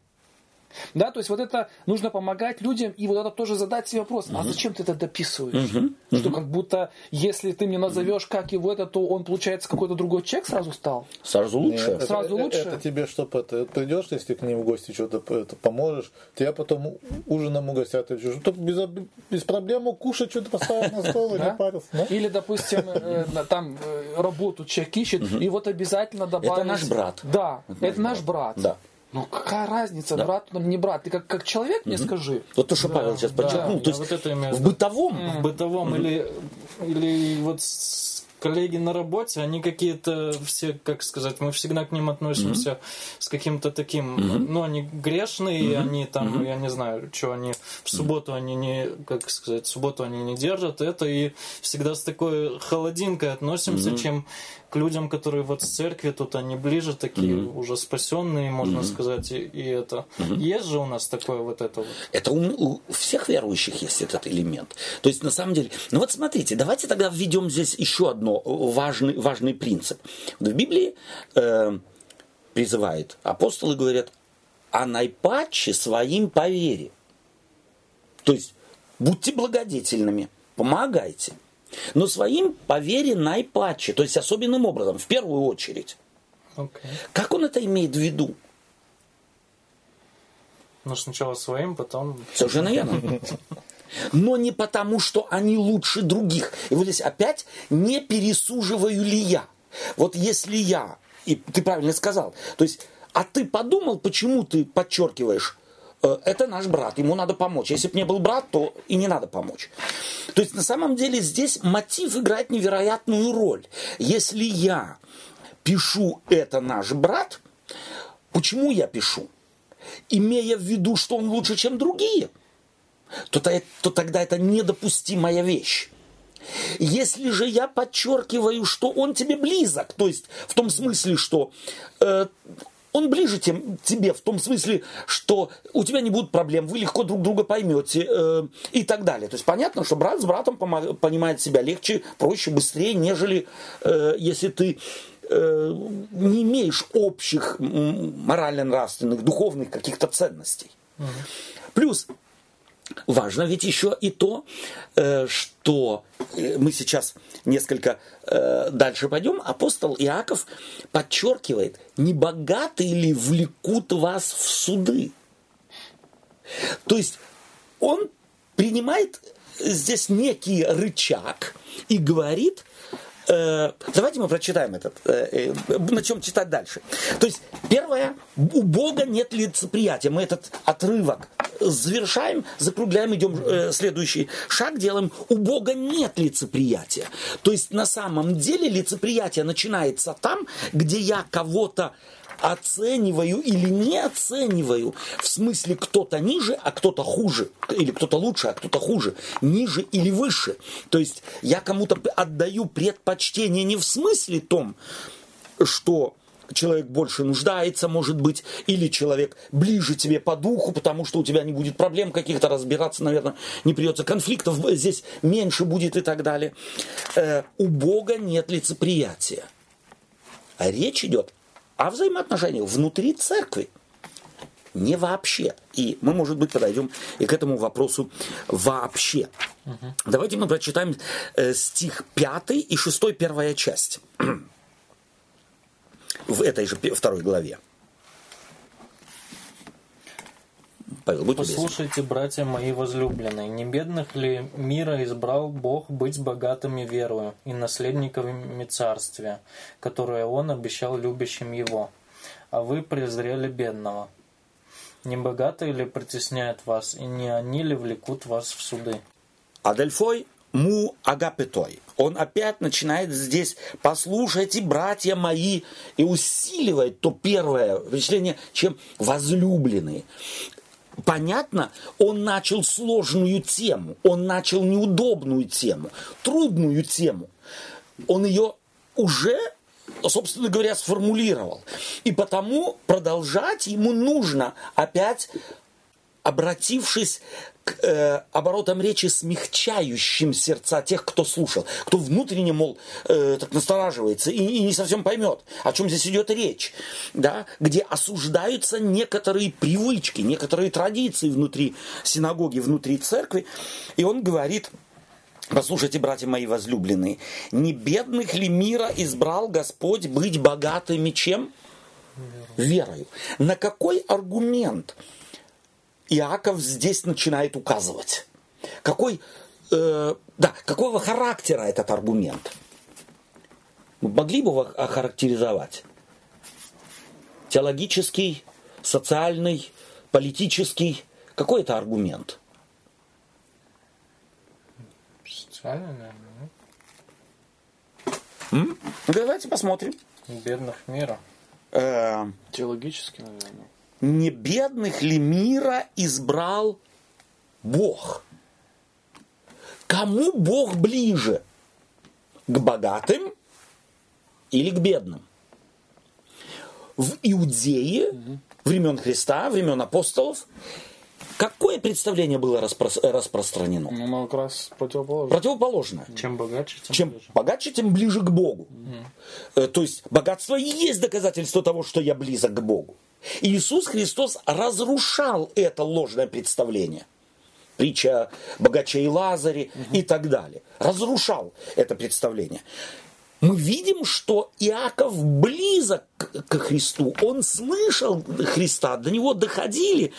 Да, то есть вот это нужно помогать людям, и вот это тоже задать себе вопрос, а зачем ты это дописываешь? Что как будто, если ты мне назовешь, как его это, то он, получается, какой-то другой человек сразу стал?
Сразу лучше.
Нет,
Сразу
это,
лучше?
Это тебе, чтобы это, придешь, если к ним в гости что-то это, поможешь, тебя потом ужином угостят, и чтобы без, без проблем кушать что-то поставить на стол и не парился. да?
Или, допустим, э, там э, работу человек ищет, и вот обязательно добавить...
наш брат.
Да, это, наш брат.
Да.
Ну какая разница, брат он не брат? Ты как, как человек мне скажи.
Вот то, что Павел сейчас подчеркнул.
я
то есть
вот это имею в
бытовом
в бытовом или или вот с- коллеги на работе, они какие-то все, как сказать, мы всегда к ним относимся с каким-то таким, ну, они грешные, они там, я не знаю, что они в субботу они не, как сказать, в субботу они не держат это, и всегда с такой холодинкой относимся, чем к людям, которые вот с церкви, тут они ближе такие, уже спасенные, можно сказать, и, и это. Есть же у нас такое вот это вот.
Это у, у всех верующих есть этот элемент. То есть, на самом деле, ну вот смотрите, давайте тогда введем здесь еще одно важный, важный принцип. В Библии э, призывает, апостолы говорят, а наипаче своим по вере. То есть, будьте благодетельными, помогайте. Но своим по вере наипаче, то есть особенным образом, в первую очередь.
Окей.
Как он это имеет в виду?
Ну, сначала своим, потом
Совершенно верно. Но не потому, что они лучше других. И вот здесь опять не пересуживаю ли я. Вот если я, и ты правильно сказал, то есть, а ты подумал, почему ты подчеркиваешь, э, это наш брат, ему надо помочь. Если бы не был брат, то и не надо помочь. То есть на самом деле здесь мотив играет невероятную роль. Если я пишу это наш брат, почему я пишу? Имея в виду, что он лучше, чем другие, то, то, то тогда это недопустимая вещь. Если же я подчеркиваю, что он тебе близок, то есть в том смысле, что э, он ближе тем, тебе, в том смысле, что у тебя не будет проблем, вы легко друг друга поймете э, и так далее. То есть понятно, что брат с братом понимает себя легче, проще, быстрее, нежели э, если ты э, не имеешь общих морально-нравственных, духовных каких-то ценностей. Плюс Важно ведь еще и то, э, что э, мы сейчас несколько э, дальше пойдем. Апостол Иаков подчеркивает, не богатые ли влекут вас в суды. То есть он принимает здесь некий рычаг и говорит, давайте мы прочитаем этот, э, э, начнем читать дальше. То есть, первое, у Бога нет лицеприятия. Мы этот отрывок завершаем, закругляем, идем э, следующий шаг делаем. У Бога нет лицеприятия. То есть, на самом деле, лицеприятие начинается там, где я кого-то оцениваю или не оцениваю, в смысле кто-то ниже, а кто-то хуже, или кто-то лучше, а кто-то хуже, ниже или выше. То есть я кому-то отдаю предпочтение не в смысле том, что человек больше нуждается, может быть, или человек ближе тебе по духу, потому что у тебя не будет проблем каких-то, разбираться, наверное, не придется, конфликтов здесь меньше будет и так далее. Э, у Бога нет лицеприятия. А речь идет о взаимоотношениях внутри церкви. Не вообще. И мы, может быть, подойдем и к этому вопросу вообще. Давайте мы прочитаем э, стих 5 и 6 первая часть. В этой же второй главе. Павел, будь любезен.
Послушайте, братья мои возлюбленные, не бедных ли мира избрал Бог быть богатыми верою и наследниками царствия, которое Он обещал любящим Его? А вы презрели бедного. Не богатые ли притесняют вас, и не они ли влекут вас в суды?
Адельфой му агапетой. Он опять начинает здесь «послушайте, братья мои», и усиливает то первое впечатление, чем возлюбленные. Понятно, он начал сложную тему, он начал неудобную тему, трудную тему. Он ее уже, собственно говоря, сформулировал. И потому продолжать ему нужно опять обратившись к э, оборотам речи, смягчающим сердца тех, кто слушал, кто внутренне, мол, э, так настораживается и, и не совсем поймет, о чем здесь идет речь, да, где осуждаются некоторые привычки, некоторые традиции внутри синагоги, внутри церкви, и он говорит, Послушайте, братья мои возлюбленные, не бедных ли мира избрал Господь быть богатыми чем? Верою. На какой аргумент Иаков здесь начинает указывать? Какой, э, да, какого характера этот аргумент? Вы могли бы его охарактеризовать? Теологический, социальный, политический? Какой это аргумент?
Социально, наверное.
М? Ну, давайте посмотрим.
Бедных мира.
Э,
Теологически, наверное.
Не бедных ли мира избрал Бог? Кому Бог ближе? К богатым или к бедным? В Иудее времен Христа, времен апостолов, какое представление было распро- распространено?
Ну, оно как раз противоположно.
Противоположное.
Чем богаче, тем
Чем
ближе.
богаче, тем ближе к Богу. Э, То есть богатство и есть доказательство того, что я близок к Богу. Иисус Христос разрушал это ложное представление. Притча о богаче и Лазаре и так далее. Разрушал это представление. Мы видим, что Иаков близок к Христу. Он слышал Христа, до него доходили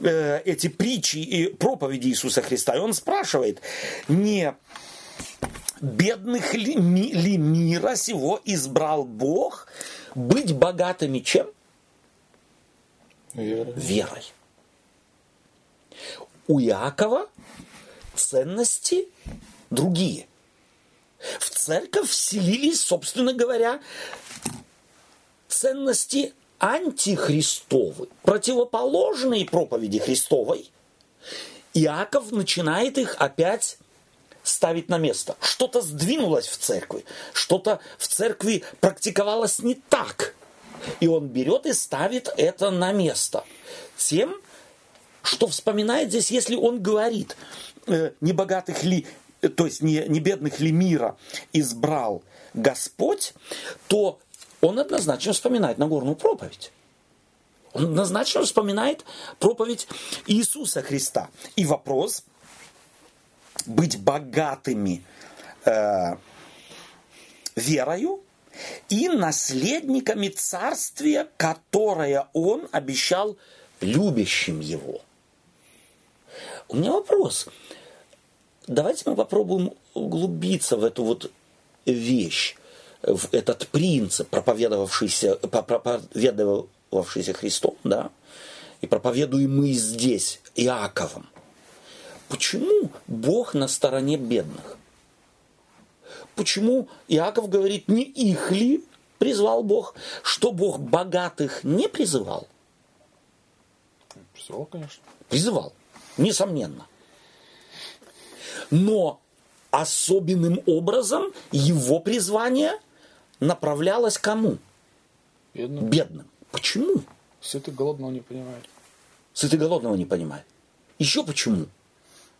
э, эти притчи и проповеди Иисуса Христа. И он спрашивает, не бедных ли, ми- ли мира сего избрал Бог быть богатыми чем? Верой. У Иакова ценности другие. В церковь вселились, собственно говоря, ценности антихристовы, противоположные проповеди Христовой. Иаков начинает их опять ставить на место. Что-то сдвинулось в церкви, что-то в церкви практиковалось не так. И он берет и ставит это на место. Тем, что вспоминает здесь, если он говорит, э, не богатых ли, э, то есть не, не бедных ли мира избрал Господь, то он однозначно вспоминает Нагорную проповедь. Он однозначно вспоминает проповедь Иисуса Христа. И вопрос, быть богатыми э, верою и наследниками царствия, которое он обещал любящим его. У меня вопрос. Давайте мы попробуем углубиться в эту вот вещь, в этот принцип, проповедовавшийся, проповедовавшийся Христом, да, и проповедуемый здесь Иаковом. Почему Бог на стороне бедных? Почему Иаков говорит, не их ли призвал Бог, что Бог богатых не призывал?
Все, конечно.
Призывал, несомненно. Но особенным образом его призвание направлялось кому?
Бедно.
Бедным. Почему?
Сытый голодного не понимает.
Сытый голодного не понимает. Еще почему?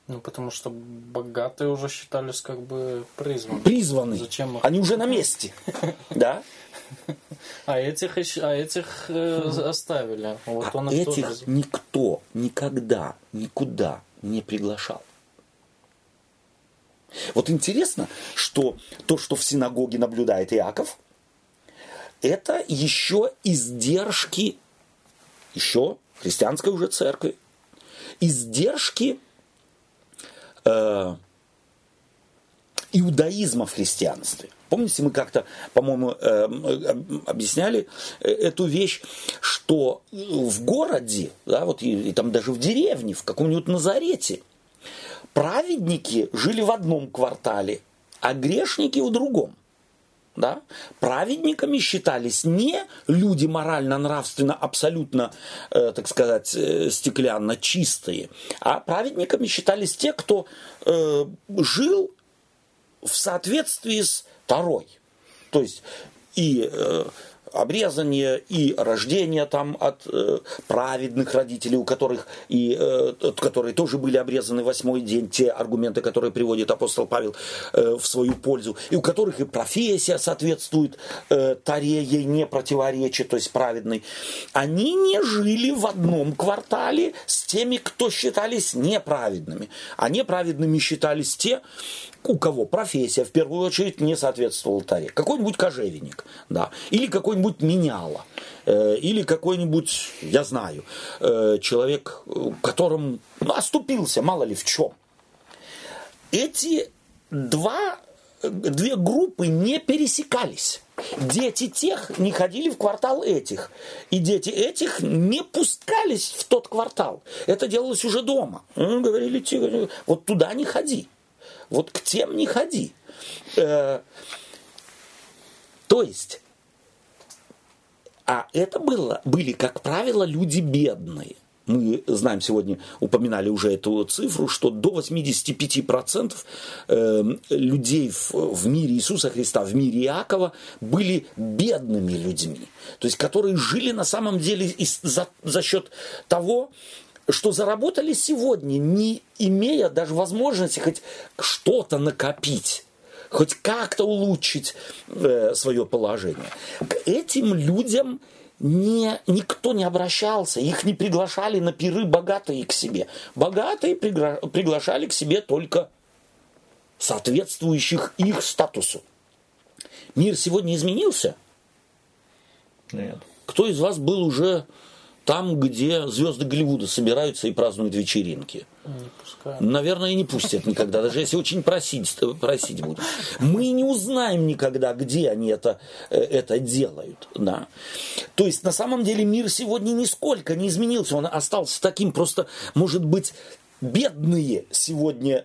Ну, потому что богатые уже считались как бы призваны.
Призваны.
Зачем их?
Они уже на месте. Да?
А этих, а этих э, оставили. Вот
А
он их
этих
тоже-
никто никогда никуда не приглашал. Вот интересно, что то, что в синагоге наблюдает Иаков, это еще издержки, еще христианской уже церкви, издержки э, иудаизма в христианстве. Помните, мы как-то, по-моему, э, объясняли э, эту вещь, что в городе, да, вот и, и там даже в деревне, в каком-нибудь Назарете, праведники жили в одном квартале, а грешники в другом. Да? Праведниками считались не люди морально-нравственно абсолютно, э, так сказать, э, стеклянно чистые, а праведниками считались те, кто э, жил в соответствии с Торой. То есть и э, обрезание и рождение там от э, праведных родителей, у которых и э, которые тоже были обрезаны восьмой день, те аргументы, которые приводит апостол Павел э, в свою пользу, и у которых и профессия соответствует э, таре, ей не противоречит, то есть праведной, они не жили в одном квартале с теми, кто считались неправедными. А неправедными считались те, у кого профессия в первую очередь не соответствовала таре. Какой-нибудь кожевенник, да, или какой-нибудь меняла, э, или какой-нибудь, я знаю, э, человек, которым ну, оступился, мало ли в чем. Эти два, две группы не пересекались. Дети тех не ходили в квартал этих. И дети этих не пускались в тот квартал. Это делалось уже дома. Ну, говорили, вот туда не ходи. Вот к тем не ходи. Э, то есть, а это было, были, как правило, люди бедные. Мы знаем сегодня, упоминали уже эту цифру, что до 85% э, людей в мире Иисуса Христа, в мире Иакова были бедными людьми. То есть, которые жили на самом деле за, за счет того, что заработали сегодня, не имея даже возможности хоть что-то накопить хоть как-то улучшить э, свое положение. К этим людям не, никто не обращался, их не приглашали на пиры богатые к себе. Богатые пригла, приглашали к себе только соответствующих их статусу. Мир сегодня изменился?
Нет.
Кто из вас был уже там, где звезды Голливуда собираются и празднуют вечеринки. Наверное, и не пустят никогда, даже если очень просить, просить будут. Мы не узнаем никогда, где они это, э, это делают. Да. То есть, на самом деле, мир сегодня нисколько не изменился. Он остался таким просто, может быть, бедные сегодня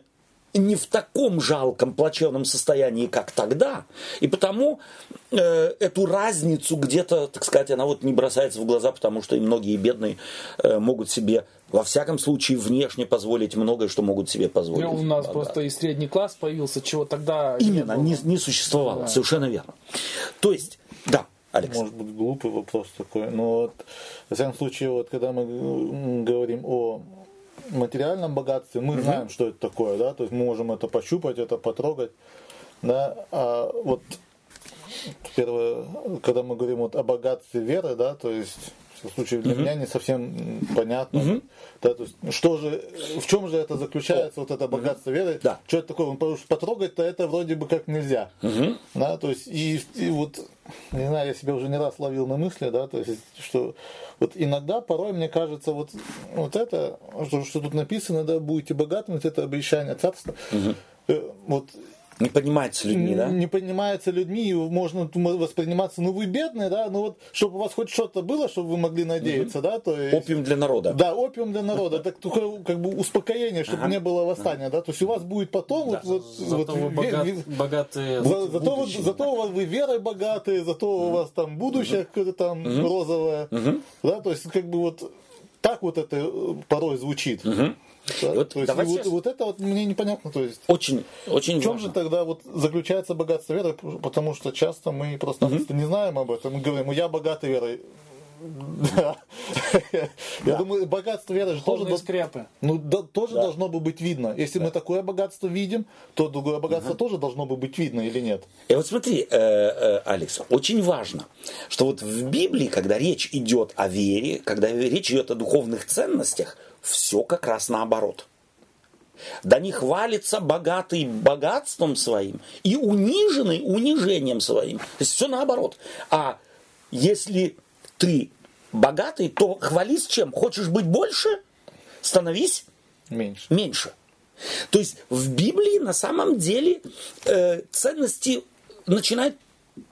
не в таком жалком, плачевном состоянии, как тогда. И потому э, эту разницу где-то, так сказать, она вот не бросается в глаза, потому что и многие бедные э, могут себе во всяком случае, внешне позволить многое, что могут себе позволить. Ну,
у нас да, просто и средний класс появился, чего тогда
Именно, не, не, не существовало, да. совершенно верно. То есть, да, Алекс.
Может быть, глупый вопрос такой, но вот, в всяком случае, вот, когда мы говорим о материальном богатстве мы угу. знаем, что это такое, да, то есть мы можем это пощупать, это потрогать, да, а вот первое, когда мы говорим вот о богатстве веры, да, то есть в случае для угу. меня не совсем понятно. Угу. Да, то есть, что же, в чем же это заключается, О. вот это богатство угу. веры?
Да.
Что это такое? Потому что потрогать-то это вроде бы как нельзя. Угу. Да, то есть, и, и вот, не знаю, я себя уже не раз ловил на мысли, да, то есть, что вот иногда, порой, мне кажется, вот, вот это, что, что тут написано, да, будете богатыми, это обещание царства. Угу. Вот
не понимается людьми, да?
Не понимается людьми, можно восприниматься, ну вы бедные, да, ну вот, чтобы у вас хоть что-то было, чтобы вы могли надеяться, угу. да, то есть...
Опиум для народа.
Да, опиум для народа, так только как бы успокоение, чтобы ага. не было восстания, ага. да, то есть у вас будет потом
да,
вот...
Зато вот, вы богат, ви, богатые
за, зато, вот, зато у вас вы верой богатые, зато угу. у вас там будущее угу. какое-то там угу. розовое, угу. да, то есть как бы вот так вот это э, порой звучит. Угу. Да? Вот, то есть, давайте... вот, вот это вот мне непонятно. То есть,
очень, очень
В чем важно. же тогда вот заключается богатство веры? Потому что часто мы просто угу. не знаем об этом. Мы говорим, я богатый верой. Да. Я думаю, богатство веры же тоже,
скрепы.
Ну, да, тоже должно бы быть видно. Если мы такое богатство видим, то другое богатство тоже должно бы быть видно или нет?
И вот смотри, э, э, Алекс, очень важно, что вот в Библии, когда речь идет о вере, когда речь идет о духовных ценностях, все как раз наоборот. Да не хвалится богатый богатством своим и униженный унижением своим. То есть все наоборот. А если ты богатый, то хвались чем? Хочешь быть больше? Становись
меньше.
меньше. То есть в Библии на самом деле э, ценности начинают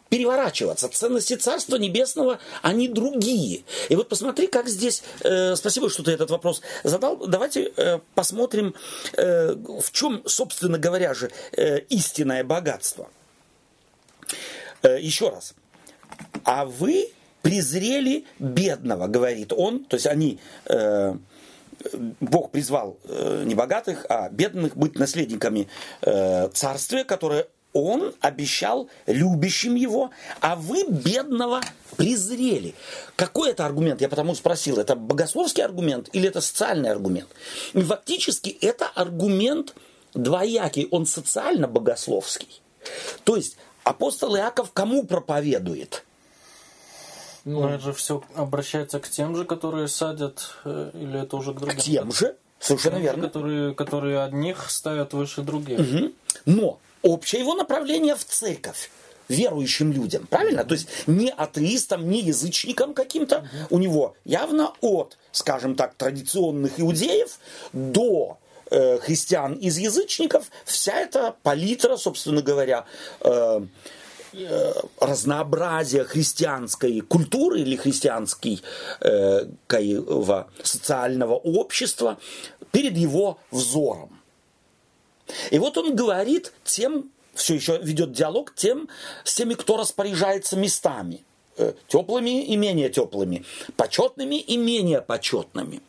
переворачиваться. Ценности Царства Небесного, они другие. И вот посмотри, как здесь... Э, спасибо, что ты этот вопрос задал. Давайте э, посмотрим, э, в чем, собственно говоря же, э, истинное богатство. Э, еще раз. А вы презрели бедного, говорит он. То есть они... Э, Бог призвал э, не богатых, а бедных быть наследниками э, царствия, которое он обещал любящим его, а вы бедного презрели. Какой это аргумент? Я потому спросил, это богословский аргумент или это социальный аргумент? И фактически это аргумент двоякий, он социально-богословский. То есть апостол Иаков кому проповедует?
Ну, это же все обращается к тем же, которые садят, э, или это уже к другим?
К тем же, совершенно
Тем же,
верно.
Которые, которые одних ставят выше других.
Мгм. Но общее его направление в церковь верующим людям, правильно? То есть не атеистам, не язычникам каким-то. У него явно от, скажем так, традиционных иудеев до э, христиан из язычников вся эта палитра, собственно говоря, э, э, разнообразие христианской культуры или христианской э, социального общества перед его взором. И вот он говорит тем, все еще ведет диалог тем, с теми, кто распоряжается местами. Э, Теплыми и менее теплыми, почетными и менее почетными.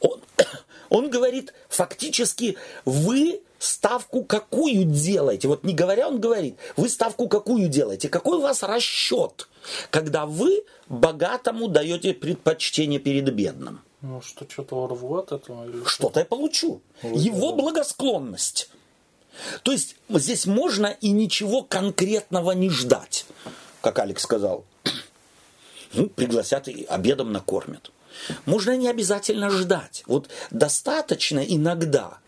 Он, он говорит, фактически, вы ставку какую делаете? Вот не говоря, он говорит, вы ставку какую делаете? Какой у вас расчет, когда вы богатому даете предпочтение перед бедным?
Ну, что, что-то рву от этого? Или что?
что-то я получу. Его благосклонность. То есть здесь можно и ничего конкретного не ждать, как Алекс сказал. Ну, пригласят и обедом накормят. Можно не обязательно ждать. Вот достаточно иногда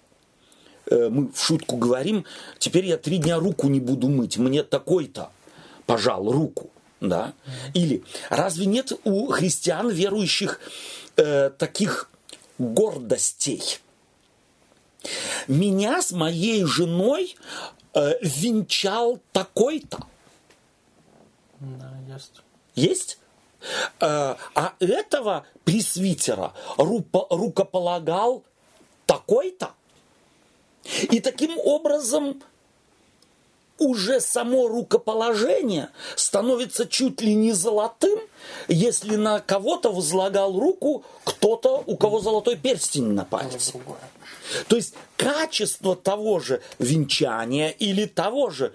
э, мы в шутку говорим, теперь я три дня руку не буду мыть, мне такой-то пожал руку. Да? Или разве нет у христиан верующих э, таких гордостей? Меня с моей женой э, венчал такой-то.
Да, есть.
Есть? Э, а этого пресвитера рупо- рукополагал такой-то. И таким образом уже само рукоположение становится чуть ли не золотым, если на кого-то возлагал руку кто-то, у кого золотой перстень на пальце. То есть качество того же венчания или того же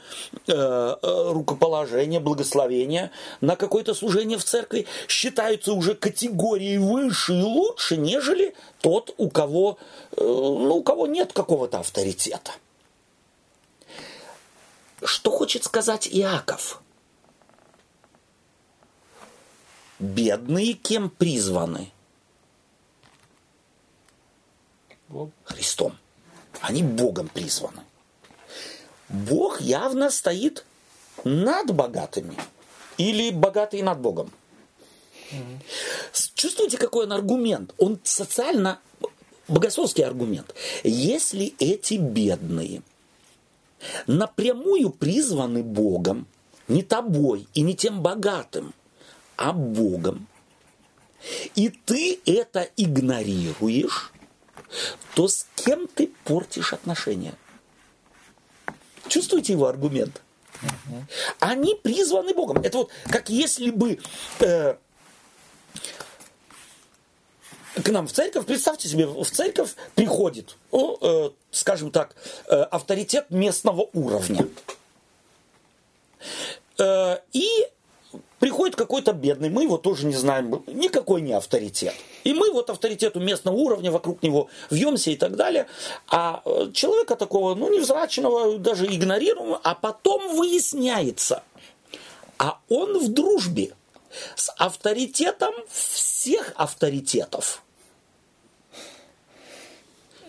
э, э, рукоположения, благословения на какое-то служение в церкви считаются уже категорией выше и лучше, нежели тот, у кого, э, ну, у кого нет какого-то авторитета. Что хочет сказать Иаков? Бедные кем призваны?
Вот.
Христом. Они Богом призваны. Бог явно стоит над богатыми. Или богатые над Богом. С- Чувствуете, какой он аргумент? Он социально богословский аргумент. Если эти бедные напрямую призваны Богом, не тобой и не тем богатым, а Богом, и ты это игнорируешь, то с кем ты портишь отношения? Чувствуете его аргумент? Они призваны Богом. Это вот как если бы э, к нам в церковь, представьте себе, в церковь приходит, ну, э, скажем так, э, авторитет местного уровня. Э, и приходит какой-то бедный, мы его тоже не знаем, никакой не авторитет. И мы вот авторитету местного уровня вокруг него вьемся и так далее. А э, человека такого, ну, невзрачного, даже игнорируем, а потом выясняется, а он в дружбе с авторитетом всех авторитетов.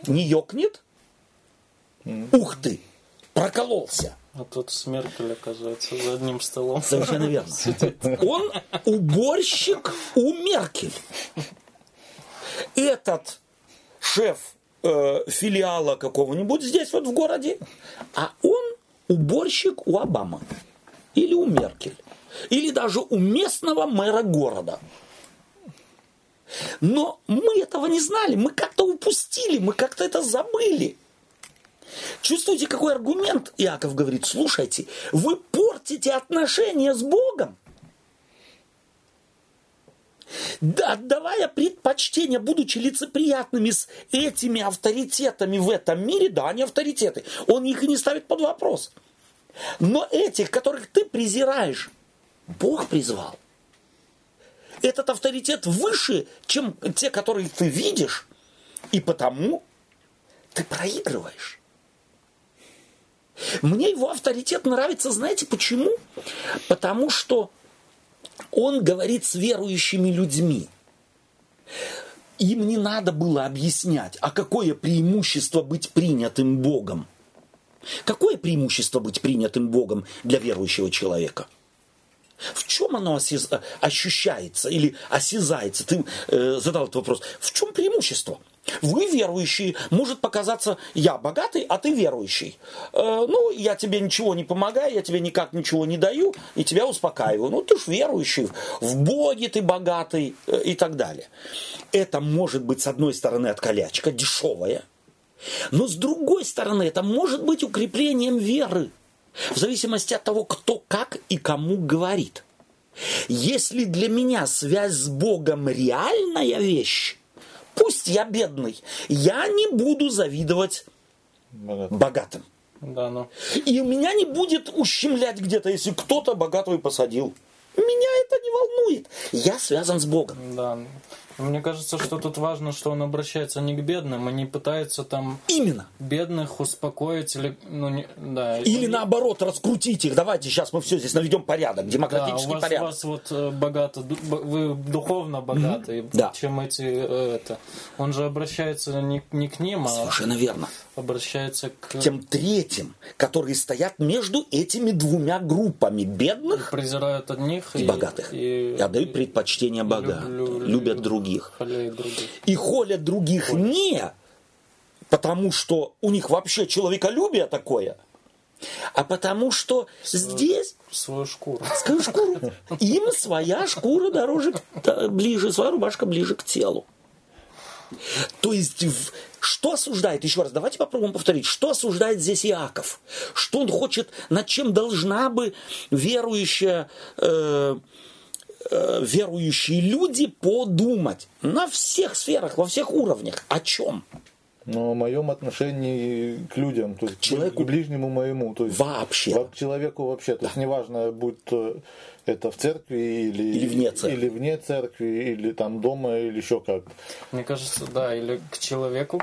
Не ёкнет? Ух ты, прокололся.
А тут с Меркель, оказывается, за одним столом.
Совершенно верно. Он уборщик у Меркель. Этот шеф э, филиала какого-нибудь здесь вот в городе, а он уборщик у Обамы. Или у Меркель. Или даже у местного мэра города. Но мы этого не знали, мы как-то упустили, мы как-то это забыли. Чувствуете, какой аргумент Иаков говорит? Слушайте, вы портите отношения с Богом. Да, отдавая предпочтение, будучи лицеприятными с этими авторитетами в этом мире, да, они авторитеты, он их и не ставит под вопрос. Но этих, которых ты презираешь, Бог призвал. Этот авторитет выше, чем те, которые ты видишь, и потому ты проигрываешь. Мне его авторитет нравится, знаете почему? Потому что он говорит с верующими людьми. Им не надо было объяснять, а какое преимущество быть принятым Богом. Какое преимущество быть принятым Богом для верующего человека? В чем оно осиз... ощущается или осязается? Ты э, задал этот вопрос. В чем преимущество? Вы верующие, может показаться, я богатый, а ты верующий. Э, ну, я тебе ничего не помогаю, я тебе никак ничего не даю, и тебя успокаиваю. Ну, ты ж верующий, в Боге ты богатый э, и так далее. Это может быть, с одной стороны, откалячка, дешевая, но с другой стороны, это может быть укреплением веры, в зависимости от того, кто как и кому говорит. Если для меня связь с Богом реальная вещь, Пусть я бедный, я не буду завидовать
Богатым.
богатым.
Да, ну.
И меня не будет ущемлять где-то, если кто-то богатого посадил. Меня это не волнует. Я связан с Богом.
Да. Мне кажется, что тут важно, что он обращается не к бедным и не пытается там
Именно.
бедных успокоить или, ну, не, да.
Или
И-
наоборот, раскрутить их. Давайте сейчас мы все здесь наведем порядок,
Да, у
демократический
вас, у
порядок.
вас вот э, богато, вы духовно богаты,
Да.
чем эти э, это. Он же обращается не, не к ним, а
Совершенно верно.
Обращается к
Тем третьим, которые стоят между этими двумя группами бедных
презирают одних
и богатых. И отдают предпочтение богатым,
лю-
любят
лю-
других.
Холеют других.
и холят других не потому, что у них вообще человеколюбие такое, а потому что здесь
Свою шкуру.
свою шкуру. Им своя шкура дороже, к- ближе, своя рубашка ближе к телу. То есть, в- что осуждает, еще раз, давайте попробуем повторить, что осуждает здесь Иаков? Что он хочет, над чем должна бы верующая, э, э, верующие люди подумать на всех сферах, во всех уровнях. О чем?
Но о моем отношении к людям, то есть к
человеку.
к ближнему моему, то есть
Вообще.
во- к человеку вообще, то есть неважно, будь то это в церкви или,
Или вне церкви.
или вне церкви, или там дома, или еще как.
Мне кажется, да, или к человеку,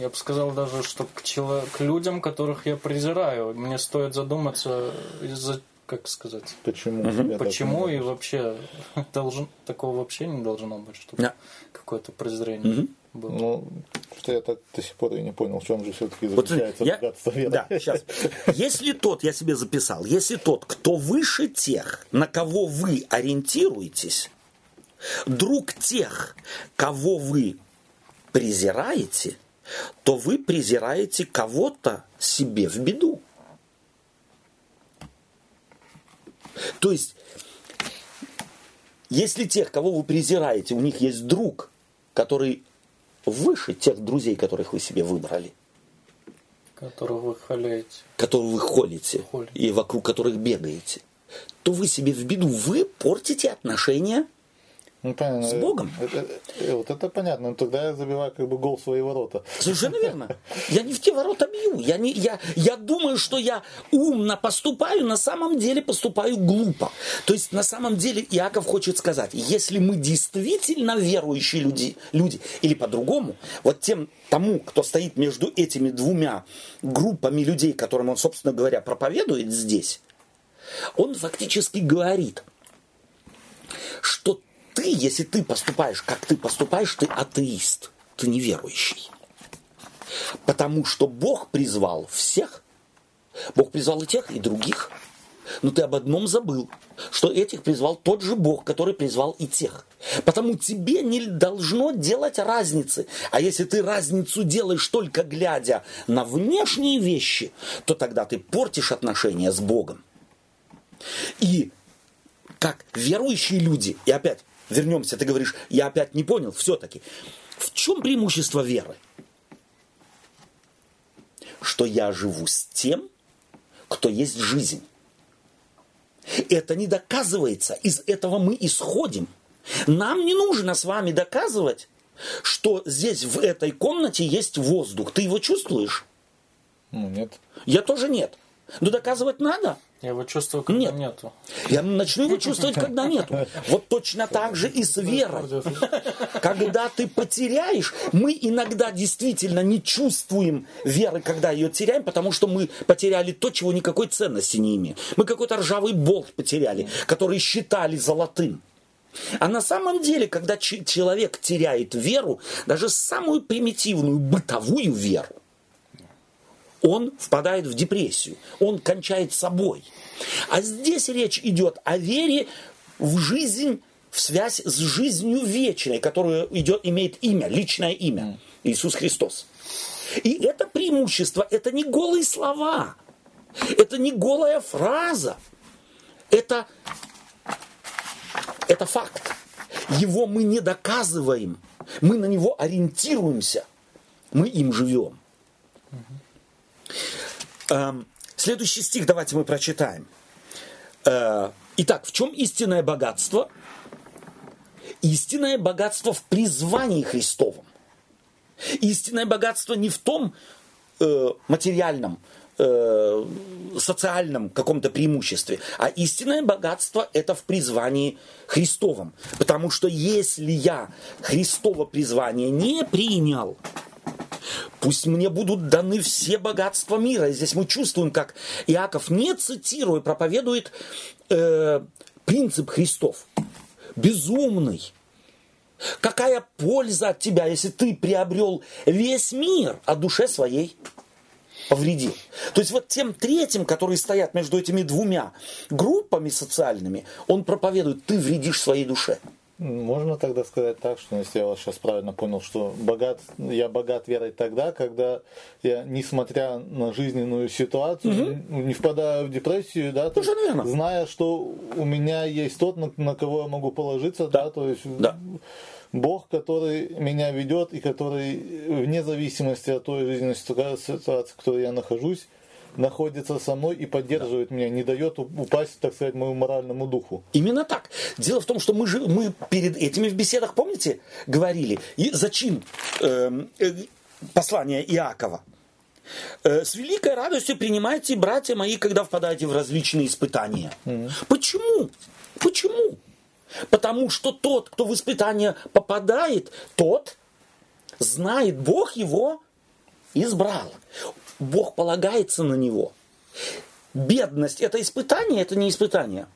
я бы сказал даже, что к, чело- к людям, которых я презираю, мне стоит задуматься из-за, как сказать,
Почему? так
почему и вообще должен, такого вообще не должно быть, чтобы
Да.
какое-то презрение было.
Ну, что я так до сих пор и не понял, в чем же все-таки
Вот
заключается
я-
богатство веры.
Да, сейчас. Если тот, я себе записал, если тот, кто выше тех, на кого вы ориентируетесь, друг тех, кого вы презираете, то вы презираете кого-то себе в беду. То есть, если тех, кого вы презираете, у них есть друг, который выше тех друзей, которых вы себе выбрали,
Которых вы холеете.
которых вы холите
Холите.
и вокруг которых бегаете, то вы себе в беду, вы портите отношения
Ну, понятно.
С Богом.
Это- э, вот это понятно. Но тогда я забиваю как бы гол в свои ворота.
Совершенно верно. Я не в те ворота бью. Я, не, я, я думаю, что я умно поступаю, на самом деле поступаю глупо. То есть на самом деле Иаков хочет сказать, если мы действительно верующие люди, люди или по-другому, вот тем, тому, кто стоит между этими двумя группами людей, которым он, собственно говоря, проповедует здесь, он фактически говорит, что ты, если ты поступаешь, как ты поступаешь, ты атеист, ты неверующий. Потому что Бог призвал всех. Бог призвал и тех, и других. Но ты об одном забыл, что этих призвал тот же Бог, который призвал и тех. Потому тебе не должно делать разницы. А если ты разницу делаешь только глядя на внешние вещи, то тогда ты портишь отношения с Богом. И как верующие люди, и опять вернемся, ты говоришь, я опять не понял, все-таки, в чем преимущество веры? Что я живу с тем, кто есть жизнь. Это не доказывается, из этого мы исходим. Нам не нужно с вами доказывать, что здесь в этой комнате есть воздух. Ты его чувствуешь?
Ну, нет.
Я тоже нет. Но доказывать надо.
Я его чувствую, когда
Нет.
нету.
Я начну его чувствовать, когда нету. Вот точно так же и с верой. Когда ты потеряешь, мы иногда действительно не чувствуем веры, когда ее теряем, потому что мы потеряли то, чего никакой ценности не имеем. Мы какой-то ржавый болт потеряли, который считали золотым. А на самом деле, когда человек теряет веру, даже самую примитивную бытовую веру, он впадает в депрессию, он кончает собой. А здесь речь идет о вере в жизнь, в связь с жизнью вечной, которая идет, имеет имя, личное имя, Иисус Христос. И это преимущество, это не голые слова, это не голая фраза, это, это факт. Его мы не доказываем, мы на него ориентируемся, мы им живем. Эм, Следующий стих давайте мы прочитаем. Э, Итак, в чем истинное богатство? Истинное богатство в призвании Христовом. Истинное богатство не в том э, материальном, э, социальном каком-то преимуществе, а истинное богатство это в призвании Христовом. Потому что если я Христово призвание не принял, Пусть мне будут даны все богатства мира. И здесь мы чувствуем, как Иаков, не цитируя, проповедует э, принцип Христов. Безумный. Какая польза от тебя, если ты приобрел весь мир, а душе своей повредил. То есть вот тем третьим, которые стоят между этими двумя группами социальными, он проповедует, ты вредишь своей душе.
Можно тогда сказать так, что если я вас сейчас правильно понял, что богат, я богат верой тогда, когда я, несмотря на жизненную ситуацию, не впадаю в депрессию, да, то есть,
верно.
зная, что у меня есть тот, на, на кого я могу положиться, да, то есть
Да.
Бог, который меня ведет и который вне зависимости от той жизненной ситуации, в которой я нахожусь, находится со мной и поддерживает меня, не дает упасть, так сказать, моему моральному духу.
Именно так. Дело в том, что мы же мы перед этими в беседах, помните, говорили, и зачин эм, э, послания Иакова. Э, С великой радостью принимайте, братья мои, когда впадаете в различные испытания. Почему? Почему? Потому что тот, кто в испытания попадает, тот знает, Бог его избрал. Бог полагается на него. Бедность – это испытание, это не испытание.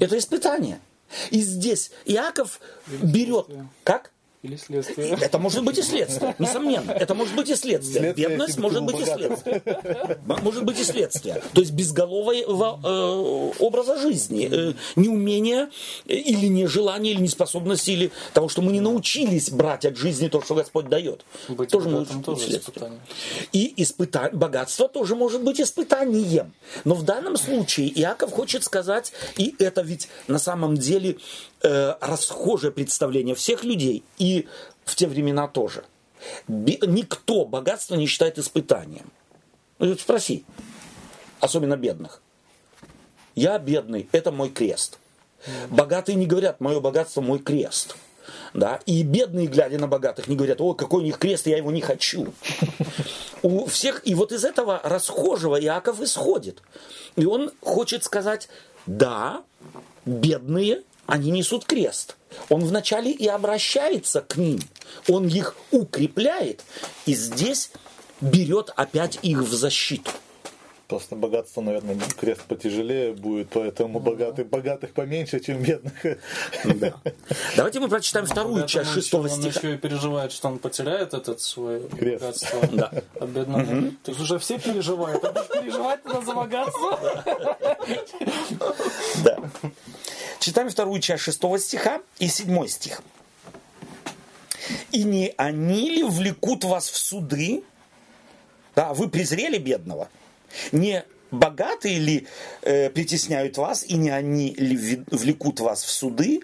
Это испытание. И здесь Иаков берет... Как?
Или следствие.
Это может быть и следствие, несомненно. Это может быть и следствие.
Следствие,
Бедность может быть и следствие. Может быть и следствие. То есть безголового э, образа жизни, э, неумение э, или нежелание, или неспособность, или того, что мы не научились брать от жизни то, что Господь дает.
Быть
тоже может быть
тоже
следствие.
испытание.
И испыта... богатство тоже может быть испытанием. Но в данном случае Иаков хочет сказать, и это ведь на самом деле э, расхожее представление всех людей, и в те времена тоже. Никто богатство не считает испытанием. Ну, спроси, особенно бедных. Я бедный, это мой крест. Богатые не говорят, мое богатство мой крест. Да? И бедные, глядя на богатых, не говорят, о, какой у них крест, я его не хочу. У всех, и вот из этого расхожего Иаков исходит. И он хочет сказать, да, бедные, они несут крест. Он вначале и обращается к ним, он их укрепляет, и здесь берет опять их в защиту.
Просто богатство, наверное, крест потяжелее будет, поэтому богатых, богатых поменьше, чем бедных.
Да. Давайте мы прочитаем вторую
Поэтому
часть шестого
Он
стиха.
еще и переживает, что он потеряет этот свой
Крест.
богатство.
Да.
А бедному
То есть уже все переживают. А будешь переживать тогда за богатство?
Да. Читаем вторую часть шестого стиха и седьмой стих. «И не они ли влекут вас в суды?» Да, вы презрели бедного. Не богатые ли э, притесняют вас, и не они ли влекут вас в суды?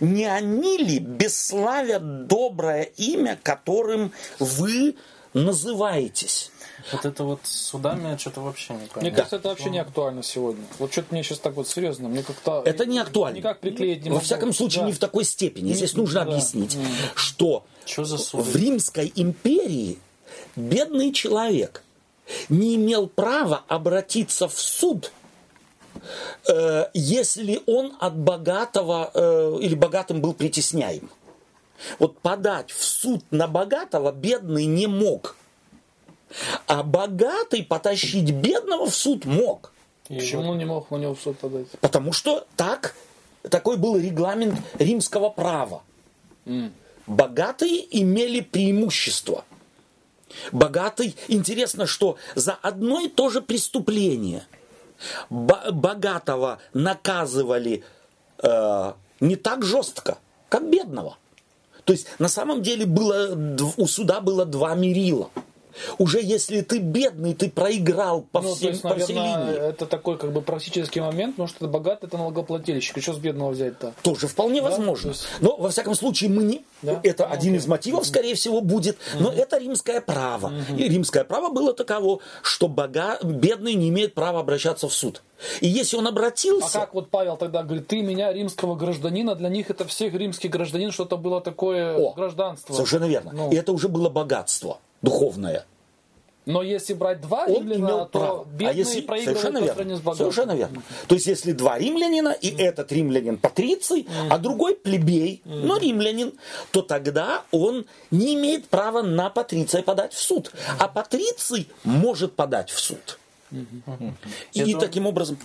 Не они ли бесславят доброе имя, которым вы называетесь?
Вот это вот с судами что-то вообще не
Мне
понятно.
кажется, это вообще не актуально сегодня. Вот что-то мне сейчас так вот серьезно, мне как-то...
Это не актуально.
Никак приклеить не
Во
могу.
всяком случае,
Да.
не в такой степени. Здесь нужно
да.
объяснить, что
Что за суды?
в Римской империи бедный человек не имел права обратиться в суд, э, если он от богатого э, или богатым был притесняем. Вот подать в суд на богатого бедный не мог. А богатый потащить бедного в суд мог.
Почему не мог на него в суд подать?
Потому что так, такой был регламент римского права. Богатые имели преимущество. Богатый, интересно, что за одно и то же преступление богатого наказывали э, не так жестко, как бедного. То есть на самом деле было, у суда было два мерила – уже если ты бедный, ты проиграл по, ну, всем, есть, по всей линии.
Это такой как бы практический момент, потому что богатый это налогоплательщик. И что с бедного взять-то?
Тоже вполне да? возможно. Есть... Но во всяком случае мы не... Да? Это ну, один окей. из мотивов, скорее всего, будет. Но угу. это римское право. Угу. И римское право было таково, что бога... бедный не имеет права обращаться в суд. И если он обратился...
А как вот Павел тогда говорит, ты меня римского гражданина, для них это всех римских гражданин, что-то было такое О, гражданство.
Совершенно верно. Ну. И это уже было богатство духовное.
Но если брать два он римляна, имел то право. А бедные а если... проигрывают Совершенно
по сравнению с богатым. Совершенно верно. То есть, если два римлянина, и mm. этот римлянин патриций, mm. а другой плебей, mm. но римлянин, то тогда он не имеет права на патриция подать в суд. А патриций может подать в суд. И это таким образом...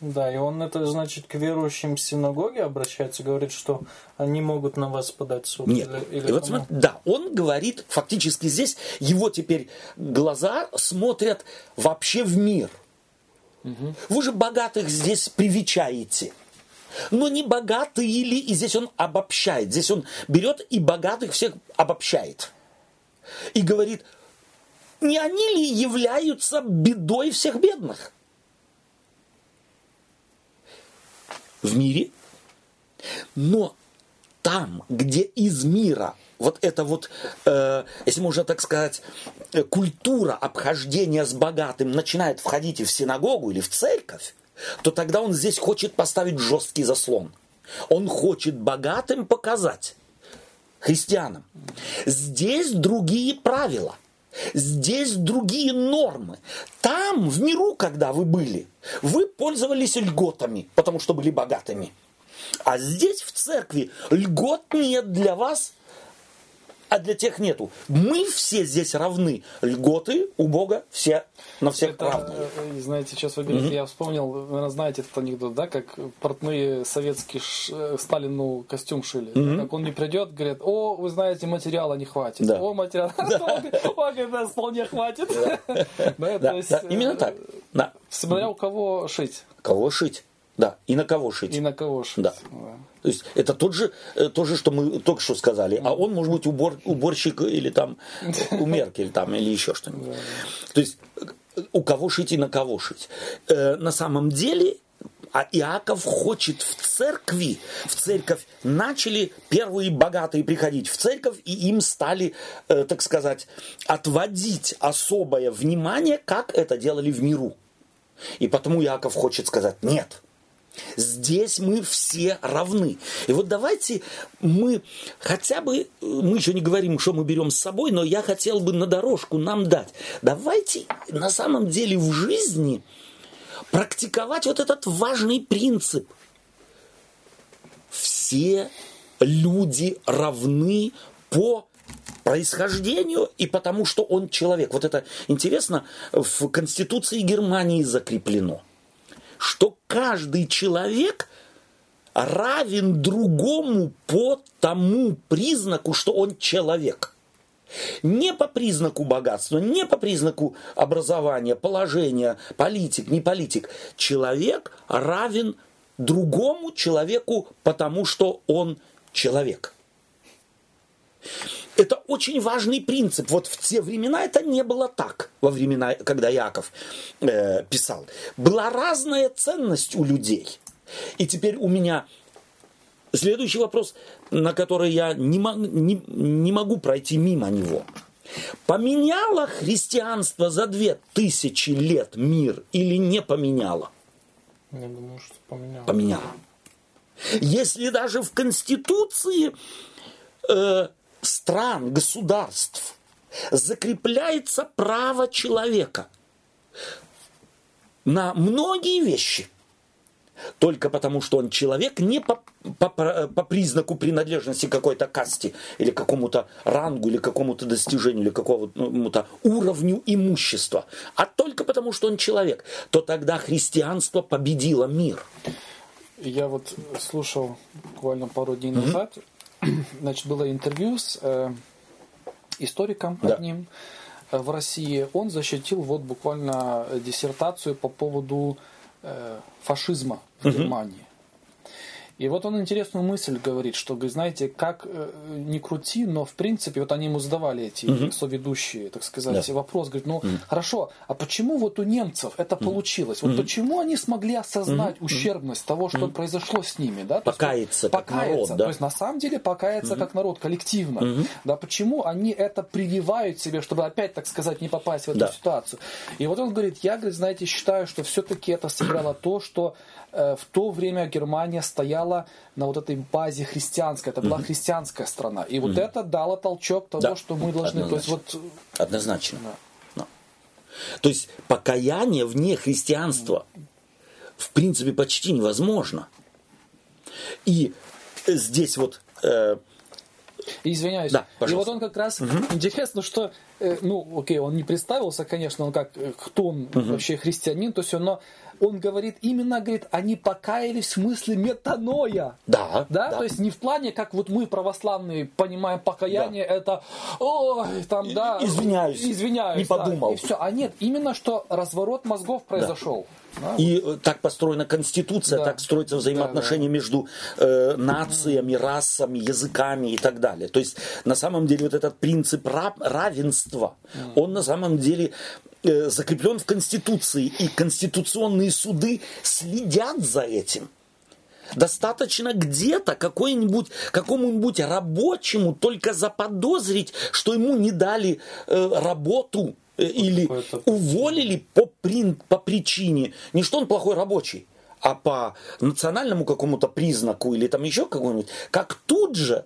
Да, и он это, значит, к верующим синагоги обращается, говорит, что они могут на вас подать суд.
Нет. Или, или и вот смотри, да, он говорит, фактически здесь, его теперь глаза смотрят вообще в мир. Угу. Вы же богатых здесь привечаете. Но не богатые или, и здесь он обобщает. Здесь он берет и богатых всех обобщает. И говорит, не они ли являются бедой всех бедных? В мире. Но там, где из мира вот это вот, э, если можно так сказать, культура обхождения с богатым начинает входить и в синагогу или в церковь, то тогда он здесь хочет поставить жесткий заслон. Он хочет богатым показать христианам. Здесь другие правила. Здесь другие нормы. Там, в миру, когда вы были, вы пользовались льготами, потому что были богатыми. А здесь, в церкви, льгот нет для вас, а для тех нету. Мы все здесь равны. Льготы у Бога все на всех
это, равны. Э, знаете, сейчас вы говорите, mm-hmm. я вспомнил, вы наверное, знаете этот анекдот, да, как портные советские ш, э, Сталину костюм шили. Mm-hmm. Как он не придет, говорит, о, вы знаете, материала не хватит. Да. О, материала. Он говорит, вполне хватит.
Именно так.
Смотря у кого шить.
Кого шить. Да, и на кого шить.
И на кого шить.
Да. да. То есть это тот же, э, то же, что мы только что сказали. А он может быть убор, уборщик или там у Меркель там, или еще что-нибудь. То есть у кого шить и на кого шить. Э, на самом деле а Иаков хочет в церкви, в церковь начали первые богатые приходить в церковь, и им стали, э, так сказать, отводить особое внимание, как это делали в миру. И потому Иаков хочет сказать, нет, Здесь мы все равны. И вот давайте мы хотя бы, мы еще не говорим, что мы берем с собой, но я хотел бы на дорожку нам дать. Давайте на самом деле в жизни практиковать вот этот важный принцип. Все люди равны по происхождению и потому, что он человек. Вот это интересно, в Конституции Германии закреплено – что каждый человек равен другому по тому признаку, что он человек. Не по признаку богатства, не по признаку образования, положения, политик, не политик. Человек равен другому человеку, потому что он человек. Это очень важный принцип. Вот в те времена это не было так, во времена, когда Яков э, писал. Была разная ценность у людей. И теперь у меня следующий вопрос, на который я не, не, не могу пройти мимо него. Поменяло христианство за две тысячи лет мир или не поменяло?
Я думаю, что поменяло.
Поменяло. Если даже в Конституции э, стран, государств закрепляется право человека на многие вещи. Только потому, что он человек не по, по, по признаку принадлежности какой-то касте или какому-то рангу, или какому-то достижению, или какому-то уровню имущества, а только потому, что он человек, то тогда христианство победило мир.
Я вот слушал буквально пару дней назад, mm-hmm. значит, было интервью с э, историком да. одним э, в России. Он защитил вот буквально диссертацию по поводу э, фашизма в mm-hmm. Германии. И вот он интересную мысль говорит, что, говорит, знаете, как э, не крути, но в принципе, вот они ему задавали эти угу. соведущие, так сказать, да. вопрос, говорит, ну угу. хорошо, а почему вот у немцев это угу. получилось? Вот почему они смогли осознать угу. ущербность того, что угу. произошло с ними? Да?
Покаяться
есть, как покаяться, народ, да? То есть на самом деле покаяться угу. как народ, коллективно. Угу. Да, почему они это прививают себе, чтобы опять, так сказать, не попасть в эту да. ситуацию? И вот он говорит, я, говорит, знаете, считаю, что все-таки это сыграло то, что э, в то время Германия стояла на вот этой базе христианской, это была mm христианская страна. И вот mm это дало толчок того, да. что мы должны...
То есть вот... Однозначно. Да. Да. То есть покаяние вне христианства в принципе почти невозможно. И здесь вот э,
Извиняюсь.
Да,
и вот он как раз угу. интересно, что, э, ну, окей, он не представился, конечно, он как э, кто он угу. вообще христианин, то есть он, но он говорит, именно, говорит, они покаялись в смысле метаноя.
Да,
да. Да, то есть не в плане, как вот мы, православные, понимаем покаяние, да. это, ой, там, да.
Извиняюсь.
Извиняюсь.
Не подумал.
Да, и все. А нет, именно что разворот мозгов произошел.
Да. И вот. так построена конституция, да. так строятся взаимоотношения да, да. между э, нациями, расами, языками и так далее. То есть на самом деле вот этот принцип равенства, mm. он на самом деле Э, закреплен в Конституции, и конституционные суды следят за этим. Достаточно где-то какой-нибудь, какому-нибудь рабочему только заподозрить, что ему не дали э, работу э, или уволили по, при, по причине, не что он плохой рабочий, а по национальному какому-то признаку или там еще какому-нибудь, как тут же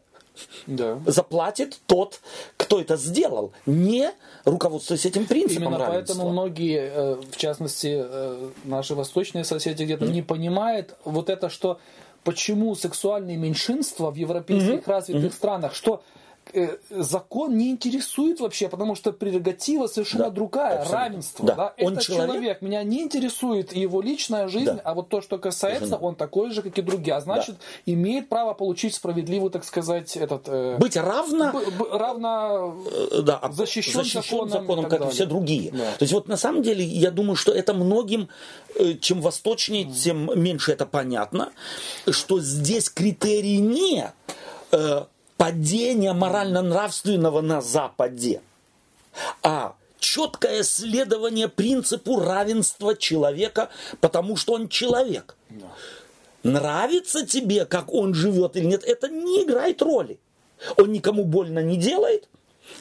да. заплатит тот, кто это сделал, не руководствуясь этим принципом
Именно равенства. поэтому многие, э, в частности, э, наши восточные соседи где-то mm-hmm. не понимают вот это, что почему сексуальные меньшинства в европейских mm-hmm. развитых mm-hmm. странах, что Э, закон не интересует вообще, потому что прерогатива совершенно да, другая, абсолютно. равенство. Да. Да? Он Это человек... человек, меня не интересует его личная жизнь, да. а вот то, что касается, он такой же, как и другие, а значит, да. имеет право получить справедливую, так сказать, этот...
Э, Быть равно...
Б, б, равно
э, да, защищен, защищен законом, законом как далее. и все другие. Да. То есть вот на самом деле я думаю, что это многим, э, чем восточнее, тем меньше это понятно, что здесь критерий не падения морально-нравственного на Западе, а четкое следование принципу равенства человека, потому что он человек. Да. Нравится тебе, как он живет или нет, это не играет роли. Он никому больно не делает,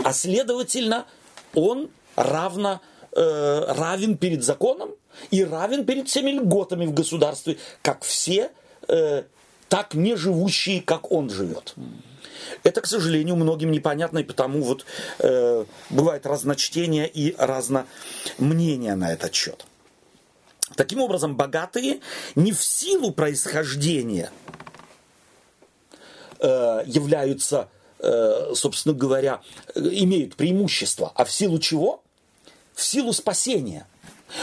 а следовательно, он равно, э, равен перед законом и равен перед всеми льготами в государстве, как все, э, так не живущие, как он живет. Это, к сожалению, многим непонятно, и потому вот э, бывает разночтение и разномнение на этот счет. Таким образом, богатые не в силу происхождения э, являются, э, собственно говоря, имеют преимущество, а в силу чего? В силу спасения.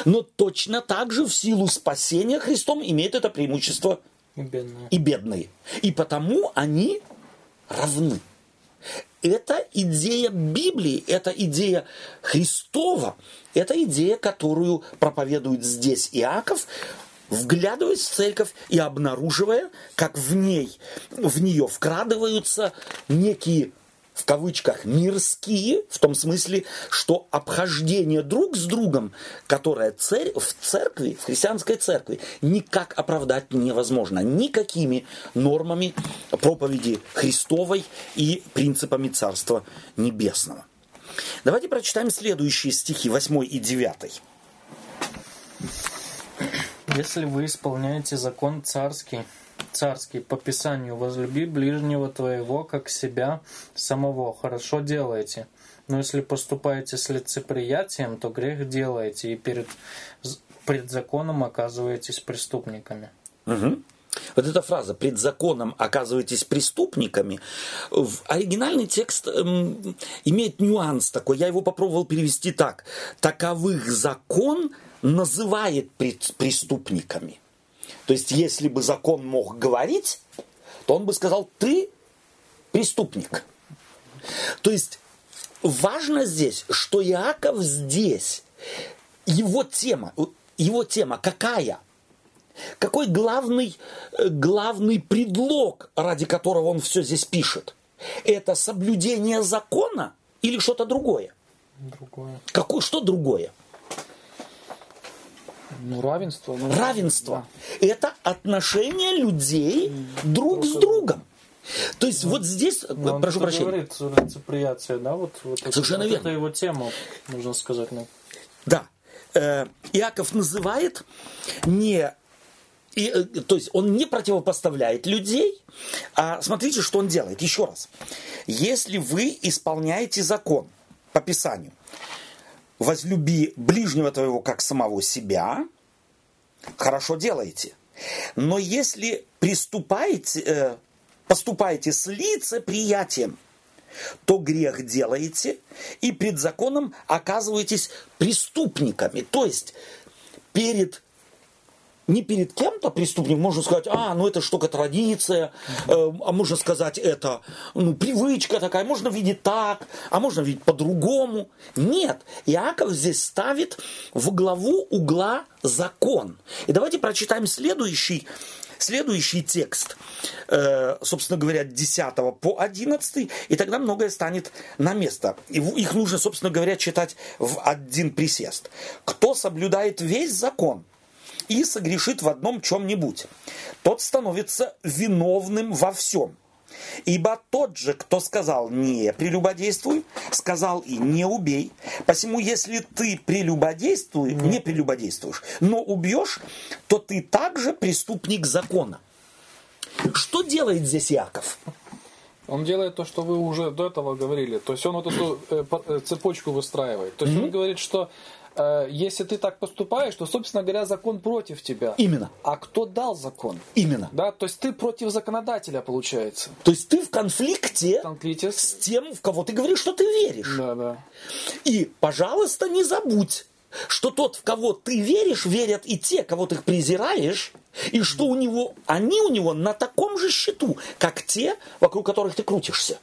Но точно так же в силу спасения Христом имеет это преимущество
и бедные.
И, бедные. и потому они равны. Это идея Библии, это идея Христова, это идея, которую проповедует здесь Иаков, вглядываясь в церковь и обнаруживая, как в ней, в нее вкрадываются некие в кавычках мирские, в том смысле, что обхождение друг с другом, которое церь, в церкви, в христианской церкви, никак оправдать невозможно. Никакими нормами проповеди Христовой и принципами Царства Небесного. Давайте прочитаем следующие стихи, 8 и 9.
Если вы исполняете закон царский, царский по Писанию «Возлюби ближнего твоего, как себя самого». Хорошо делаете. Но если поступаете с лицеприятием, то грех делаете и перед, пред законом оказываетесь преступниками.
Угу. Вот эта фраза «пред законом оказываетесь преступниками» в оригинальный текст эм, имеет нюанс такой. Я его попробовал перевести так. «Таковых закон называет преступниками». То есть, если бы закон мог говорить, то он бы сказал «ты преступник». То есть, важно здесь, что Иаков здесь, его тема, его тема какая – какой главный, э, главный предлог, ради которого он все здесь пишет? Это соблюдение закона или что-то другое?
Другое.
Какое, что другое?
Ну, равенство. Ну,
равенство. Да. Это отношение людей mm. друг Просто... с другом. То есть ну, вот здесь,
Но
прошу
он
прощения.
говорит лицеприятие, да, вот, вот
Совершенно
это,
верно.
Это его тема, нужно сказать. Ну.
Да. Э, Иаков называет не и, э, то есть он не противопоставляет людей, а смотрите, что он делает. Еще раз. Если вы исполняете закон по Писанию, возлюби ближнего твоего как самого себя, хорошо делаете. Но если приступаете, э, поступаете с лицеприятием, то грех делаете и пред законом оказываетесь преступниками. То есть перед не перед кем-то преступник, можно сказать, а, ну это штука традиция, э, а можно сказать, это ну, привычка такая, можно видеть так, а можно видеть по-другому. Нет, Иаков здесь ставит в главу угла закон. И давайте прочитаем следующий, следующий текст, э, собственно говоря, 10 по 11, и тогда многое станет на место. И их нужно, собственно говоря, читать в один присест. Кто соблюдает весь закон – и согрешит в одном чем-нибудь, тот становится виновным во всем. Ибо тот же, кто сказал «не прелюбодействуй», сказал и «не убей». Посему, если ты прелюбодействуй, не прелюбодействуешь, но убьешь, то ты также преступник закона. Что делает здесь Яков?
Он делает то, что вы уже до этого говорили. То есть он вот эту э, э цепочку выстраивает. То есть mm-hmm. он говорит, что Э, если ты так поступаешь, то, собственно говоря, закон против тебя.
Именно.
А кто дал закон?
Именно.
Да, то есть ты против законодателя, получается.
То есть ты в конфликте,
в конфликте
с тем, в кого ты говоришь, что ты веришь.
Да, да.
И, пожалуйста, не забудь, что тот, в кого ты веришь, верят и те, кого ты презираешь, и что у него, они у него на таком же счету, как те, вокруг которых ты крутишься.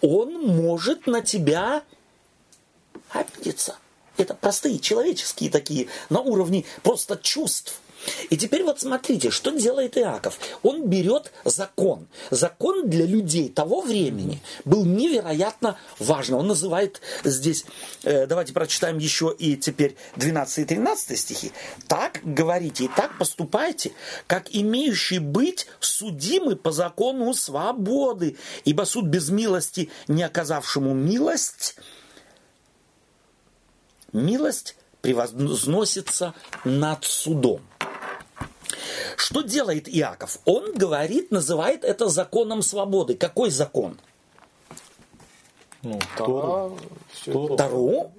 Он может на тебя обидеться. Это простые человеческие такие, на уровне просто чувств. И теперь вот смотрите, что делает Иаков. Он берет закон. Закон для людей того времени был невероятно важен. Он называет здесь, э, давайте прочитаем еще и теперь 12 и 13 стихи. «Так говорите и так поступайте, как имеющий быть судимы по закону свободы, ибо суд без милости, не оказавшему милость, милость превозносится над судом. Что делает Иаков? Он говорит, называет это законом свободы. Какой закон?
Ну, Тору.
Тору.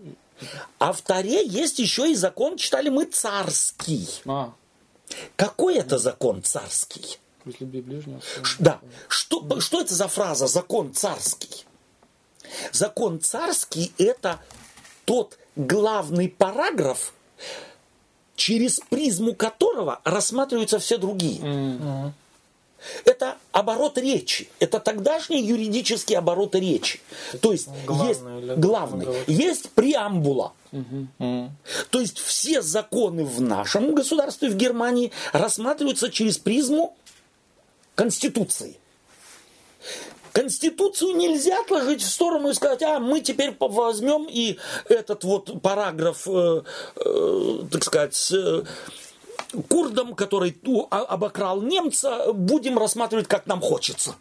А в Таре есть еще и закон, читали мы, царский. А. Какой это закон царский? Да. Что, что это за фраза «закон царский»? Закон царский – это тот главный параграф, через призму которого рассматриваются все другие. Mm-hmm. Это оборот речи. Это тогдашний юридический оборот речи. То есть главный, есть главный, есть преамбула. Угу. То есть все законы в нашем государстве, в Германии, рассматриваются через призму Конституции. Конституцию нельзя отложить в сторону и сказать, а мы теперь возьмем и этот вот параграф, э, э, так сказать, э, курдом, который а, обокрал немца, будем рассматривать, как нам хочется.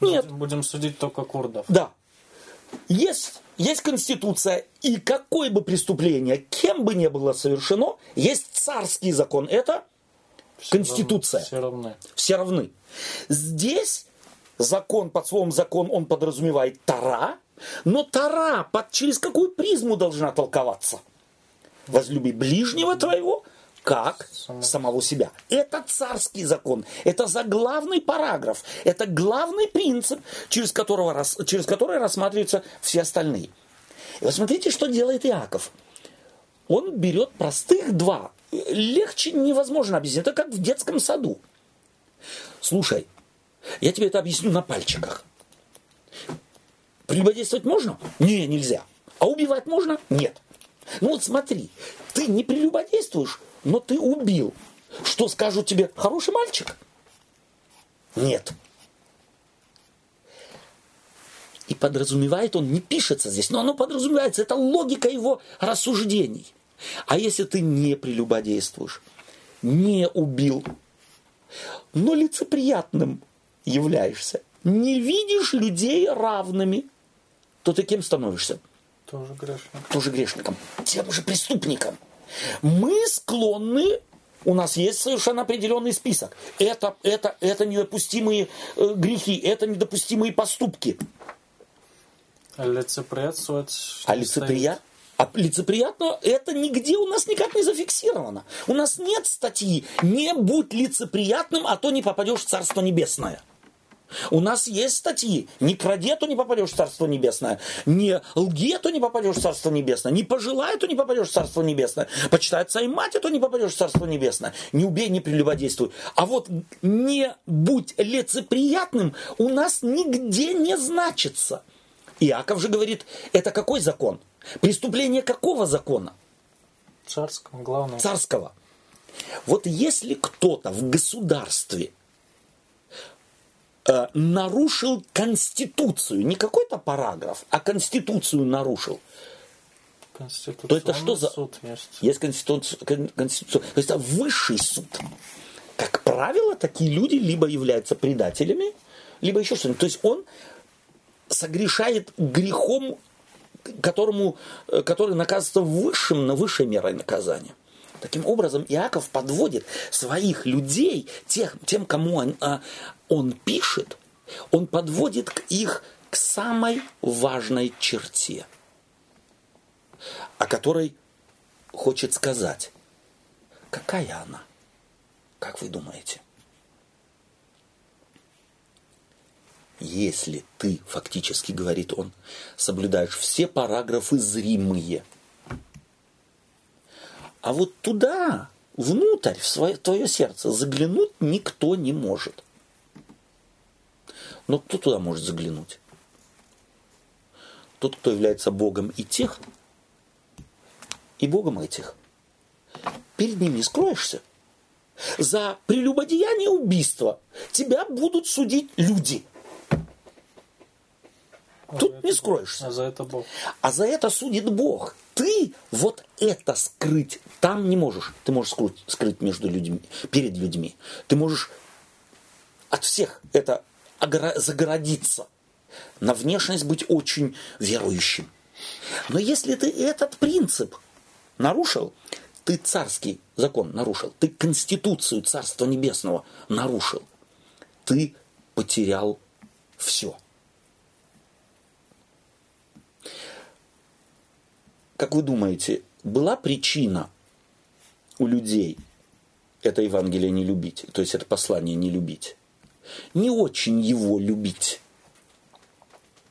Нет. Будем судить только курдов.
Да. Есть, есть конституция, и какое бы преступление, кем бы ни было совершено, есть царский закон. Это все конституция.
Равны, все равны.
Все равны. Здесь закон под словом закон он подразумевает Тара, но Тара под, через какую призму должна толковаться? Возлюби ближнего твоего, как самого себя. Это царский закон, это заглавный параграф, это главный принцип, через, которого, через который рассматриваются все остальные. И вот смотрите, что делает Иаков. Он берет простых два. Легче невозможно объяснить. Это как в детском саду. Слушай, я тебе это объясню на пальчиках. Прелюбодействовать можно? Не, нельзя. А убивать можно? Нет. Ну вот смотри, ты не прелюбодействуешь, но ты убил. Что скажут тебе, хороший мальчик? Нет. И подразумевает он, не пишется здесь, но оно подразумевается, это логика его рассуждений. А если ты не прелюбодействуешь, не убил, но лицеприятным являешься, не видишь людей равными, то ты кем становишься?
Тоже грешником.
Тоже грешником. Тем же преступником. Мы склонны у нас есть совершенно определенный список. Это, это, это недопустимые э, грехи, это недопустимые поступки.
А лицеприятствовать...
А лицеприят? А лицеприятно это нигде у нас никак не зафиксировано. У нас нет статьи «Не будь лицеприятным, а то не попадешь в Царство Небесное». У нас есть статьи. Не кради, то не попадешь в Царство Небесное. Не лги, то не попадешь в Царство Небесное. Не пожелай, то не попадешь в Царство Небесное. Почитай отца и мать, то не попадешь в Царство Небесное. Не убей, не прелюбодействуй. А вот не будь лицеприятным у нас нигде не значится. Иаков же говорит, это какой закон? Преступление какого закона?
Царского, главного.
Царского. Вот если кто-то в государстве э, нарушил конституцию, не какой-то параграф, а конституцию нарушил, то это что за...
суд есть.
Есть конституция, конституция. То есть это высший суд. Как правило, такие люди либо являются предателями, либо еще что-нибудь. То есть он согрешает грехом, которому, э, который наказывается высшим, на высшей мерой наказания. Таким образом, Иаков подводит своих людей, тех, тем, кому он, а, он пишет, он подводит к их к самой важной черте, о которой хочет сказать. Какая она? Как вы думаете? если ты, фактически говорит он, соблюдаешь все параграфы зримые. А вот туда, внутрь, в свое, твое сердце заглянуть никто не может. Но кто туда может заглянуть? Тот, кто является Богом и тех, и Богом этих. Перед ним не скроешься. За прелюбодеяние убийства тебя будут судить люди –
А
Тут не скроешься.
А за это Бог.
А за это судит Бог. Ты вот это скрыть там не можешь. Ты можешь скрыть, скрыть между людьми, перед людьми. Ты можешь от всех это загородиться. На внешность быть очень верующим. Но если ты этот принцип нарушил, ты царский закон нарушил, ты конституцию Царства Небесного нарушил, ты потерял все. Как вы думаете, была причина у людей это Евангелие не любить, то есть это послание не любить? Не очень его любить.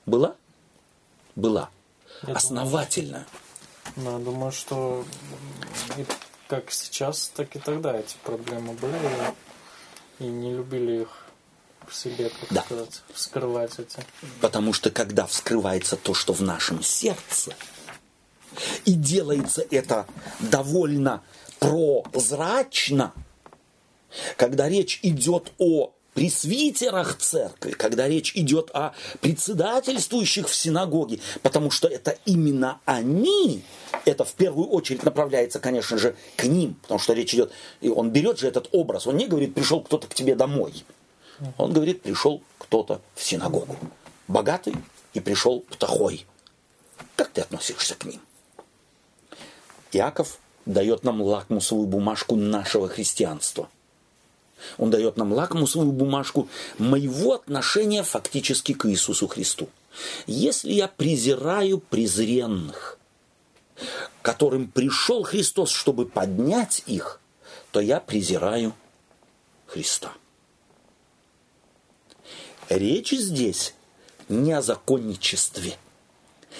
Была? Была.
Я
Основательно.
Думаю, ну, я думаю, что и как сейчас, так и тогда эти проблемы были. И не любили их в себе, как
Да.
сказать, вскрывать эти.
Потому что когда вскрывается то, что в нашем сердце, и делается это довольно прозрачно, когда речь идет о пресвитерах церкви, когда речь идет о председательствующих в синагоге, потому что это именно они, это в первую очередь направляется, конечно же, к ним, потому что речь идет, и он берет же этот образ, он не говорит, пришел кто-то к тебе домой, он говорит, пришел кто-то в синагогу, богатый и пришел птахой. Как ты относишься к ним? Иаков дает нам лакмусовую бумажку нашего христианства. Он дает нам лакмусовую бумажку моего отношения фактически к Иисусу Христу. Если я презираю презренных, которым пришел Христос, чтобы поднять их, то я презираю Христа. Речь здесь не о законничестве.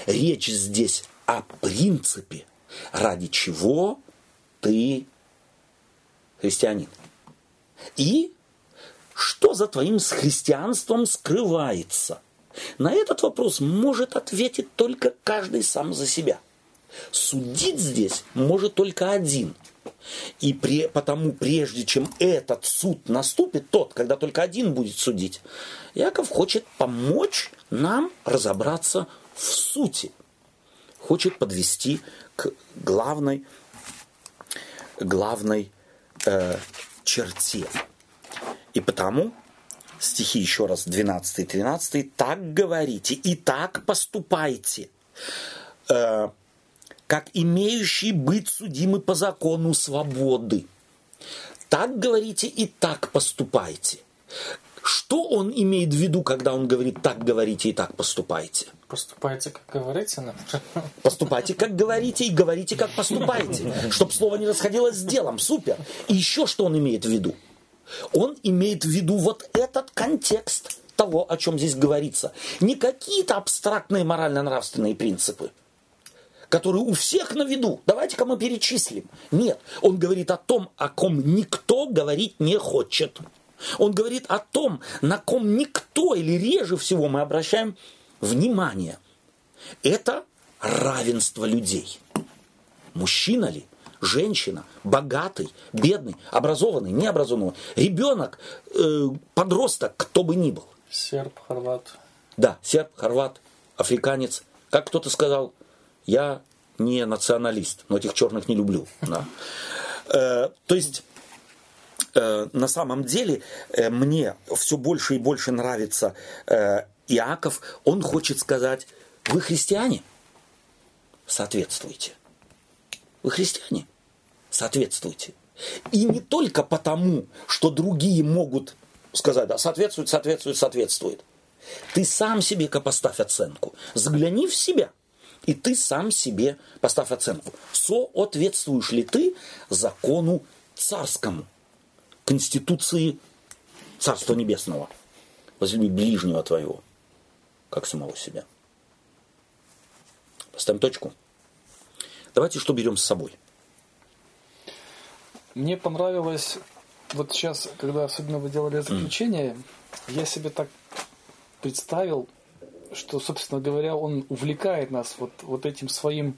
Речь здесь о принципе, ради чего ты христианин. И что за твоим христианством скрывается? На этот вопрос может ответить только каждый сам за себя. Судить здесь может только один. И при, потому прежде чем этот суд наступит, тот, когда только один будет судить, Яков хочет помочь нам разобраться в сути. Хочет подвести к главной, главной э, черте. И потому стихи еще раз 12 и 13, так говорите и так поступайте, э, как имеющий быть судимы по закону свободы. Так говорите и так поступайте. Что он имеет в виду, когда он говорит «так говорите и так поступайте»?
Поступайте, как говорите, например.
Поступайте, как говорите, и говорите, как поступаете. Чтобы слово не расходилось с делом. Супер. И еще что он имеет в виду? Он имеет в виду вот этот контекст того, о чем здесь говорится. Не какие-то абстрактные морально-нравственные принципы, которые у всех на виду. Давайте-ка мы перечислим. Нет, он говорит о том, о ком никто говорить не хочет. Он говорит о том, на ком никто или реже всего мы обращаем внимание. Это равенство людей. Мужчина ли, женщина, богатый, бедный, образованный, необразованный, ребенок, э, подросток, кто бы ни был.
Серб, хорват.
Да, серб, хорват, африканец. Как кто-то сказал, я не националист, но этих черных не люблю. Да. Э, то есть на самом деле э, мне все больше и больше нравится э, Иаков. Он хочет сказать, вы христиане? Соответствуйте. Вы христиане? Соответствуйте. И не только потому, что другие могут сказать, да, соответствует, соответствует, соответствует. Ты сам себе-ка поставь оценку. Загляни в себя. И ты сам себе поставь оценку. Соответствуешь ли ты закону царскому? Конституции Царства Небесного. Возлюби ближнего твоего, как самого себя. Поставим точку. Давайте что берем с собой.
Мне понравилось, вот сейчас, когда особенно вы делали заключение, mm. я себе так представил, что, собственно говоря, он увлекает нас вот, вот этим своим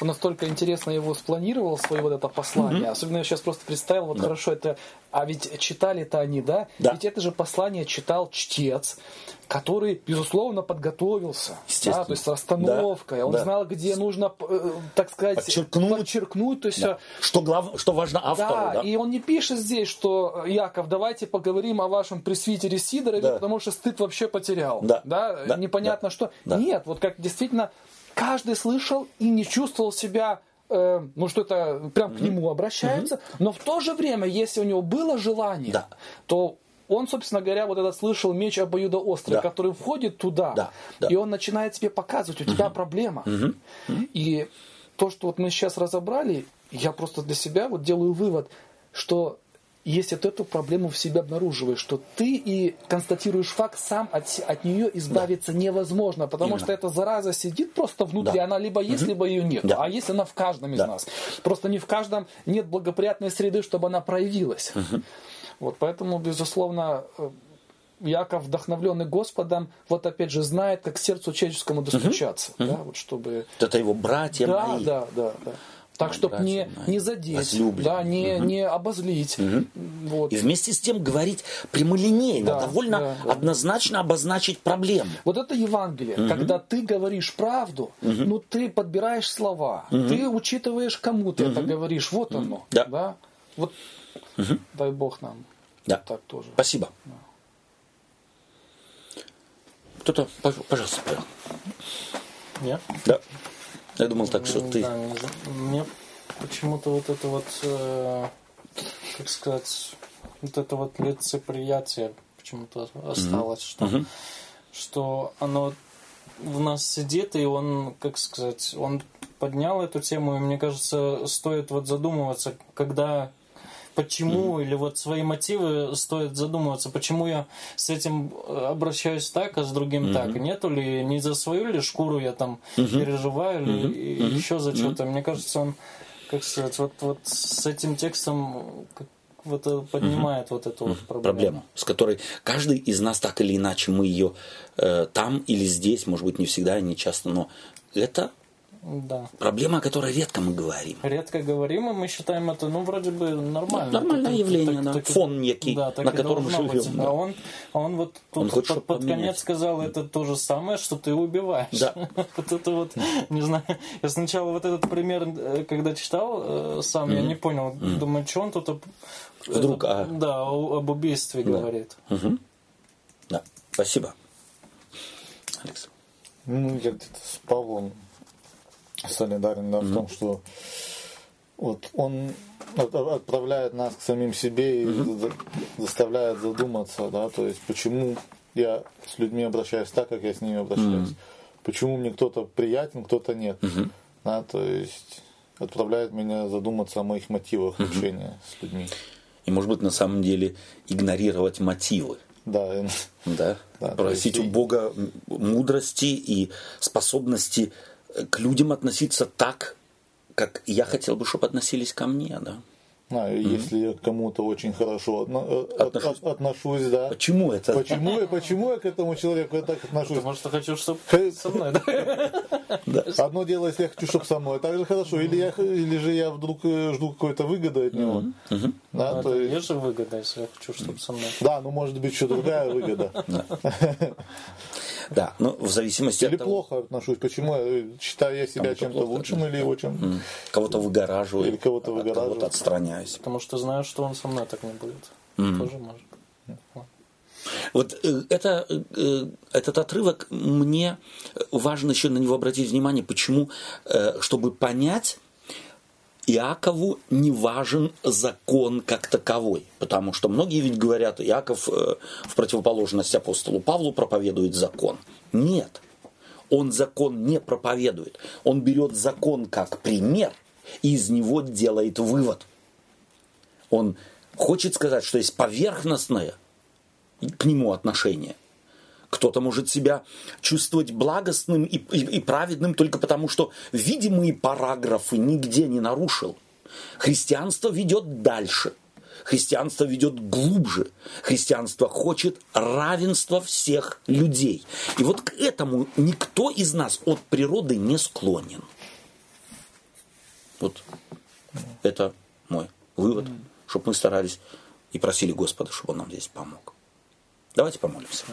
он настолько интересно его спланировал, свое вот это послание. Mm-hmm. Особенно я сейчас просто представил, вот да. хорошо, это, а ведь читали-то они, да? да? Ведь это же послание читал чтец, который, безусловно, подготовился. Да, то есть с расстановкой. Да. Он да. знал, где нужно, э, так сказать,
подчеркнуть.
подчеркнуть то есть,
да. что, глав... что важно автору.
Да, да, и он не пишет здесь, что, Яков, давайте поговорим о вашем пресвитере Сидорове, да. потому что стыд вообще потерял. Да. Да? Да. Непонятно да. что. Да. Нет, вот как действительно каждый слышал и не чувствовал себя э, ну что это прям к нему обращается, но в то же время, если у него было желание, да. то он, собственно говоря, вот этот слышал меч обоюдоострый, да. который входит туда, да. Да. и он начинает тебе показывать, у тебя угу. проблема. Угу. И то, что вот мы сейчас разобрали, я просто для себя вот делаю вывод, что если ты эту проблему в себе обнаруживаешь, что ты и констатируешь факт, сам от, от нее избавиться да. невозможно, потому Именно. что эта зараза сидит просто внутри, да. она либо есть, угу. либо ее нет. Да. А есть она в каждом из да. нас. Просто не в каждом нет благоприятной среды, чтобы она проявилась. Угу. Вот, поэтому, безусловно, э, Яков, вдохновленный Господом, вот опять же знает, как сердцу человеческому достучаться, угу. да, вот чтобы.
Это его братья
да,
мои.
Да, да, да. Так, чтобы не, не задеть, да, не, угу. не обозлить. Угу.
Вот. И вместе с тем говорить прямолинейно, да, довольно да, однозначно обозначить проблему.
Вот это Евангелие. Угу. Когда ты говоришь правду, угу. ну ты подбираешь слова, угу. ты учитываешь, кому ты угу. это говоришь. Вот угу. оно. Да. да? Вот угу. дай Бог нам.
Да.
Так тоже.
Спасибо. Да. Кто-то, пожалуйста, Павел. Да. Я думал так, что ты.
Да, мне почему-то вот это вот, э, как сказать, вот это вот лицеприятие почему-то осталось, что, что оно в нас сидит, и он, как сказать, он поднял эту тему, и мне кажется, стоит вот задумываться, когда почему, mm-hmm. или вот свои мотивы стоит задумываться, почему я с этим обращаюсь так, а с другим mm-hmm. так. Нету ли, не за свою ли шкуру я там mm-hmm. переживаю, или mm-hmm. еще за что-то. Mm-hmm. Мне кажется, он, как сказать, вот, вот с этим текстом вот э, поднимает угу. вот эту вот проблему. проблему,
с которой каждый из нас так или иначе мы ее э, там или здесь, может быть, не всегда, не часто, но это
да.
Проблема, о которой редко мы говорим.
Редко говорим, и мы считаем это, ну, вроде бы нормально.
Нормальное так, явление, так, да. Так, Фон некий,
да,
на котором живем.
Быть. Да. А, он, а он вот тут он под, под конец сказал, это то же самое, что ты убиваешь.
Да.
вот это вот, не знаю. Я сначала вот этот пример, э, когда читал э, сам, я не понял. Думаю, что он тут...
Вдруг, а...
Да, об убийстве говорит.
Да, спасибо. Алекс.
Ну, я где-то с Павлом солидарен да, mm-hmm. в том, что вот он отправляет нас к самим себе и mm-hmm. заставляет задуматься, да, то есть почему я с людьми обращаюсь так, как я с ними обращаюсь. Mm-hmm. Почему мне кто-то приятен, кто-то нет. Mm-hmm. Да, то есть отправляет меня задуматься о моих мотивах mm-hmm. общения с людьми.
И, может быть, на самом деле игнорировать мотивы.
Да.
Да. да Просить у Бога мудрости и способности к людям относиться так, как я хотел бы, чтобы относились ко мне, да.
А, mm-hmm. если я к кому-то очень хорошо отно, э, отношусь. От, отношусь, да.
Почему это?
Почему, почему я к этому человеку так отношусь?
Потому что хочу, чтобы со мной, да?
Одно дело, если я хочу, чтобы со мной, так же хорошо. Или, я, или же я вдруг э, жду какой-то выгоды от него.
Да, ну, то есть... есть же выгода, если я хочу, чтобы со мной.
Да, ну может быть еще другая выгода.
Да, ну в зависимости
или от того... плохо отношусь. Почему я считаю я себя чем-то лучшим или его чем
Кого-то выгораживаю.
Или кого-то выгораживаю.
Кого-то отстраняю
меняюсь. Потому что знаю, что он со мной так не будет. Mm. Тоже может.
Вот э, это, э, этот отрывок мне важно еще на него обратить внимание, почему, э, чтобы понять, Иакову не важен закон как таковой, потому что многие ведь говорят, Иаков в противоположность апостолу Павлу проповедует закон. Нет, он закон не проповедует. Он берет закон как пример и из него делает вывод – он хочет сказать, что есть поверхностное к нему отношение. Кто-то может себя чувствовать благостным и, и, и праведным только потому, что видимые параграфы нигде не нарушил. Христианство ведет дальше. Христианство ведет глубже. Христианство хочет равенства всех людей. И вот к этому никто из нас от природы не склонен. Вот это мой вывод чтобы мы старались и просили Господа, чтобы Он нам здесь помог. Давайте помолимся.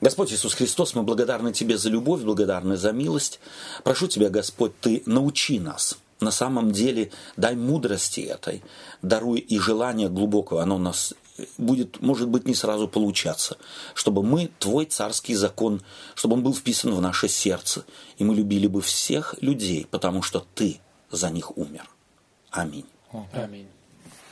Господь Иисус Христос, мы благодарны Тебе за любовь, благодарны за милость. Прошу Тебя, Господь, Ты научи нас. На самом деле, дай мудрости этой, даруй и желание глубокого, оно у нас будет, может быть, не сразу получаться, чтобы мы, Твой царский закон, чтобы он был вписан в наше сердце, и мы любили бы всех людей, потому что Ты за них умер. Аминь.
Аминь.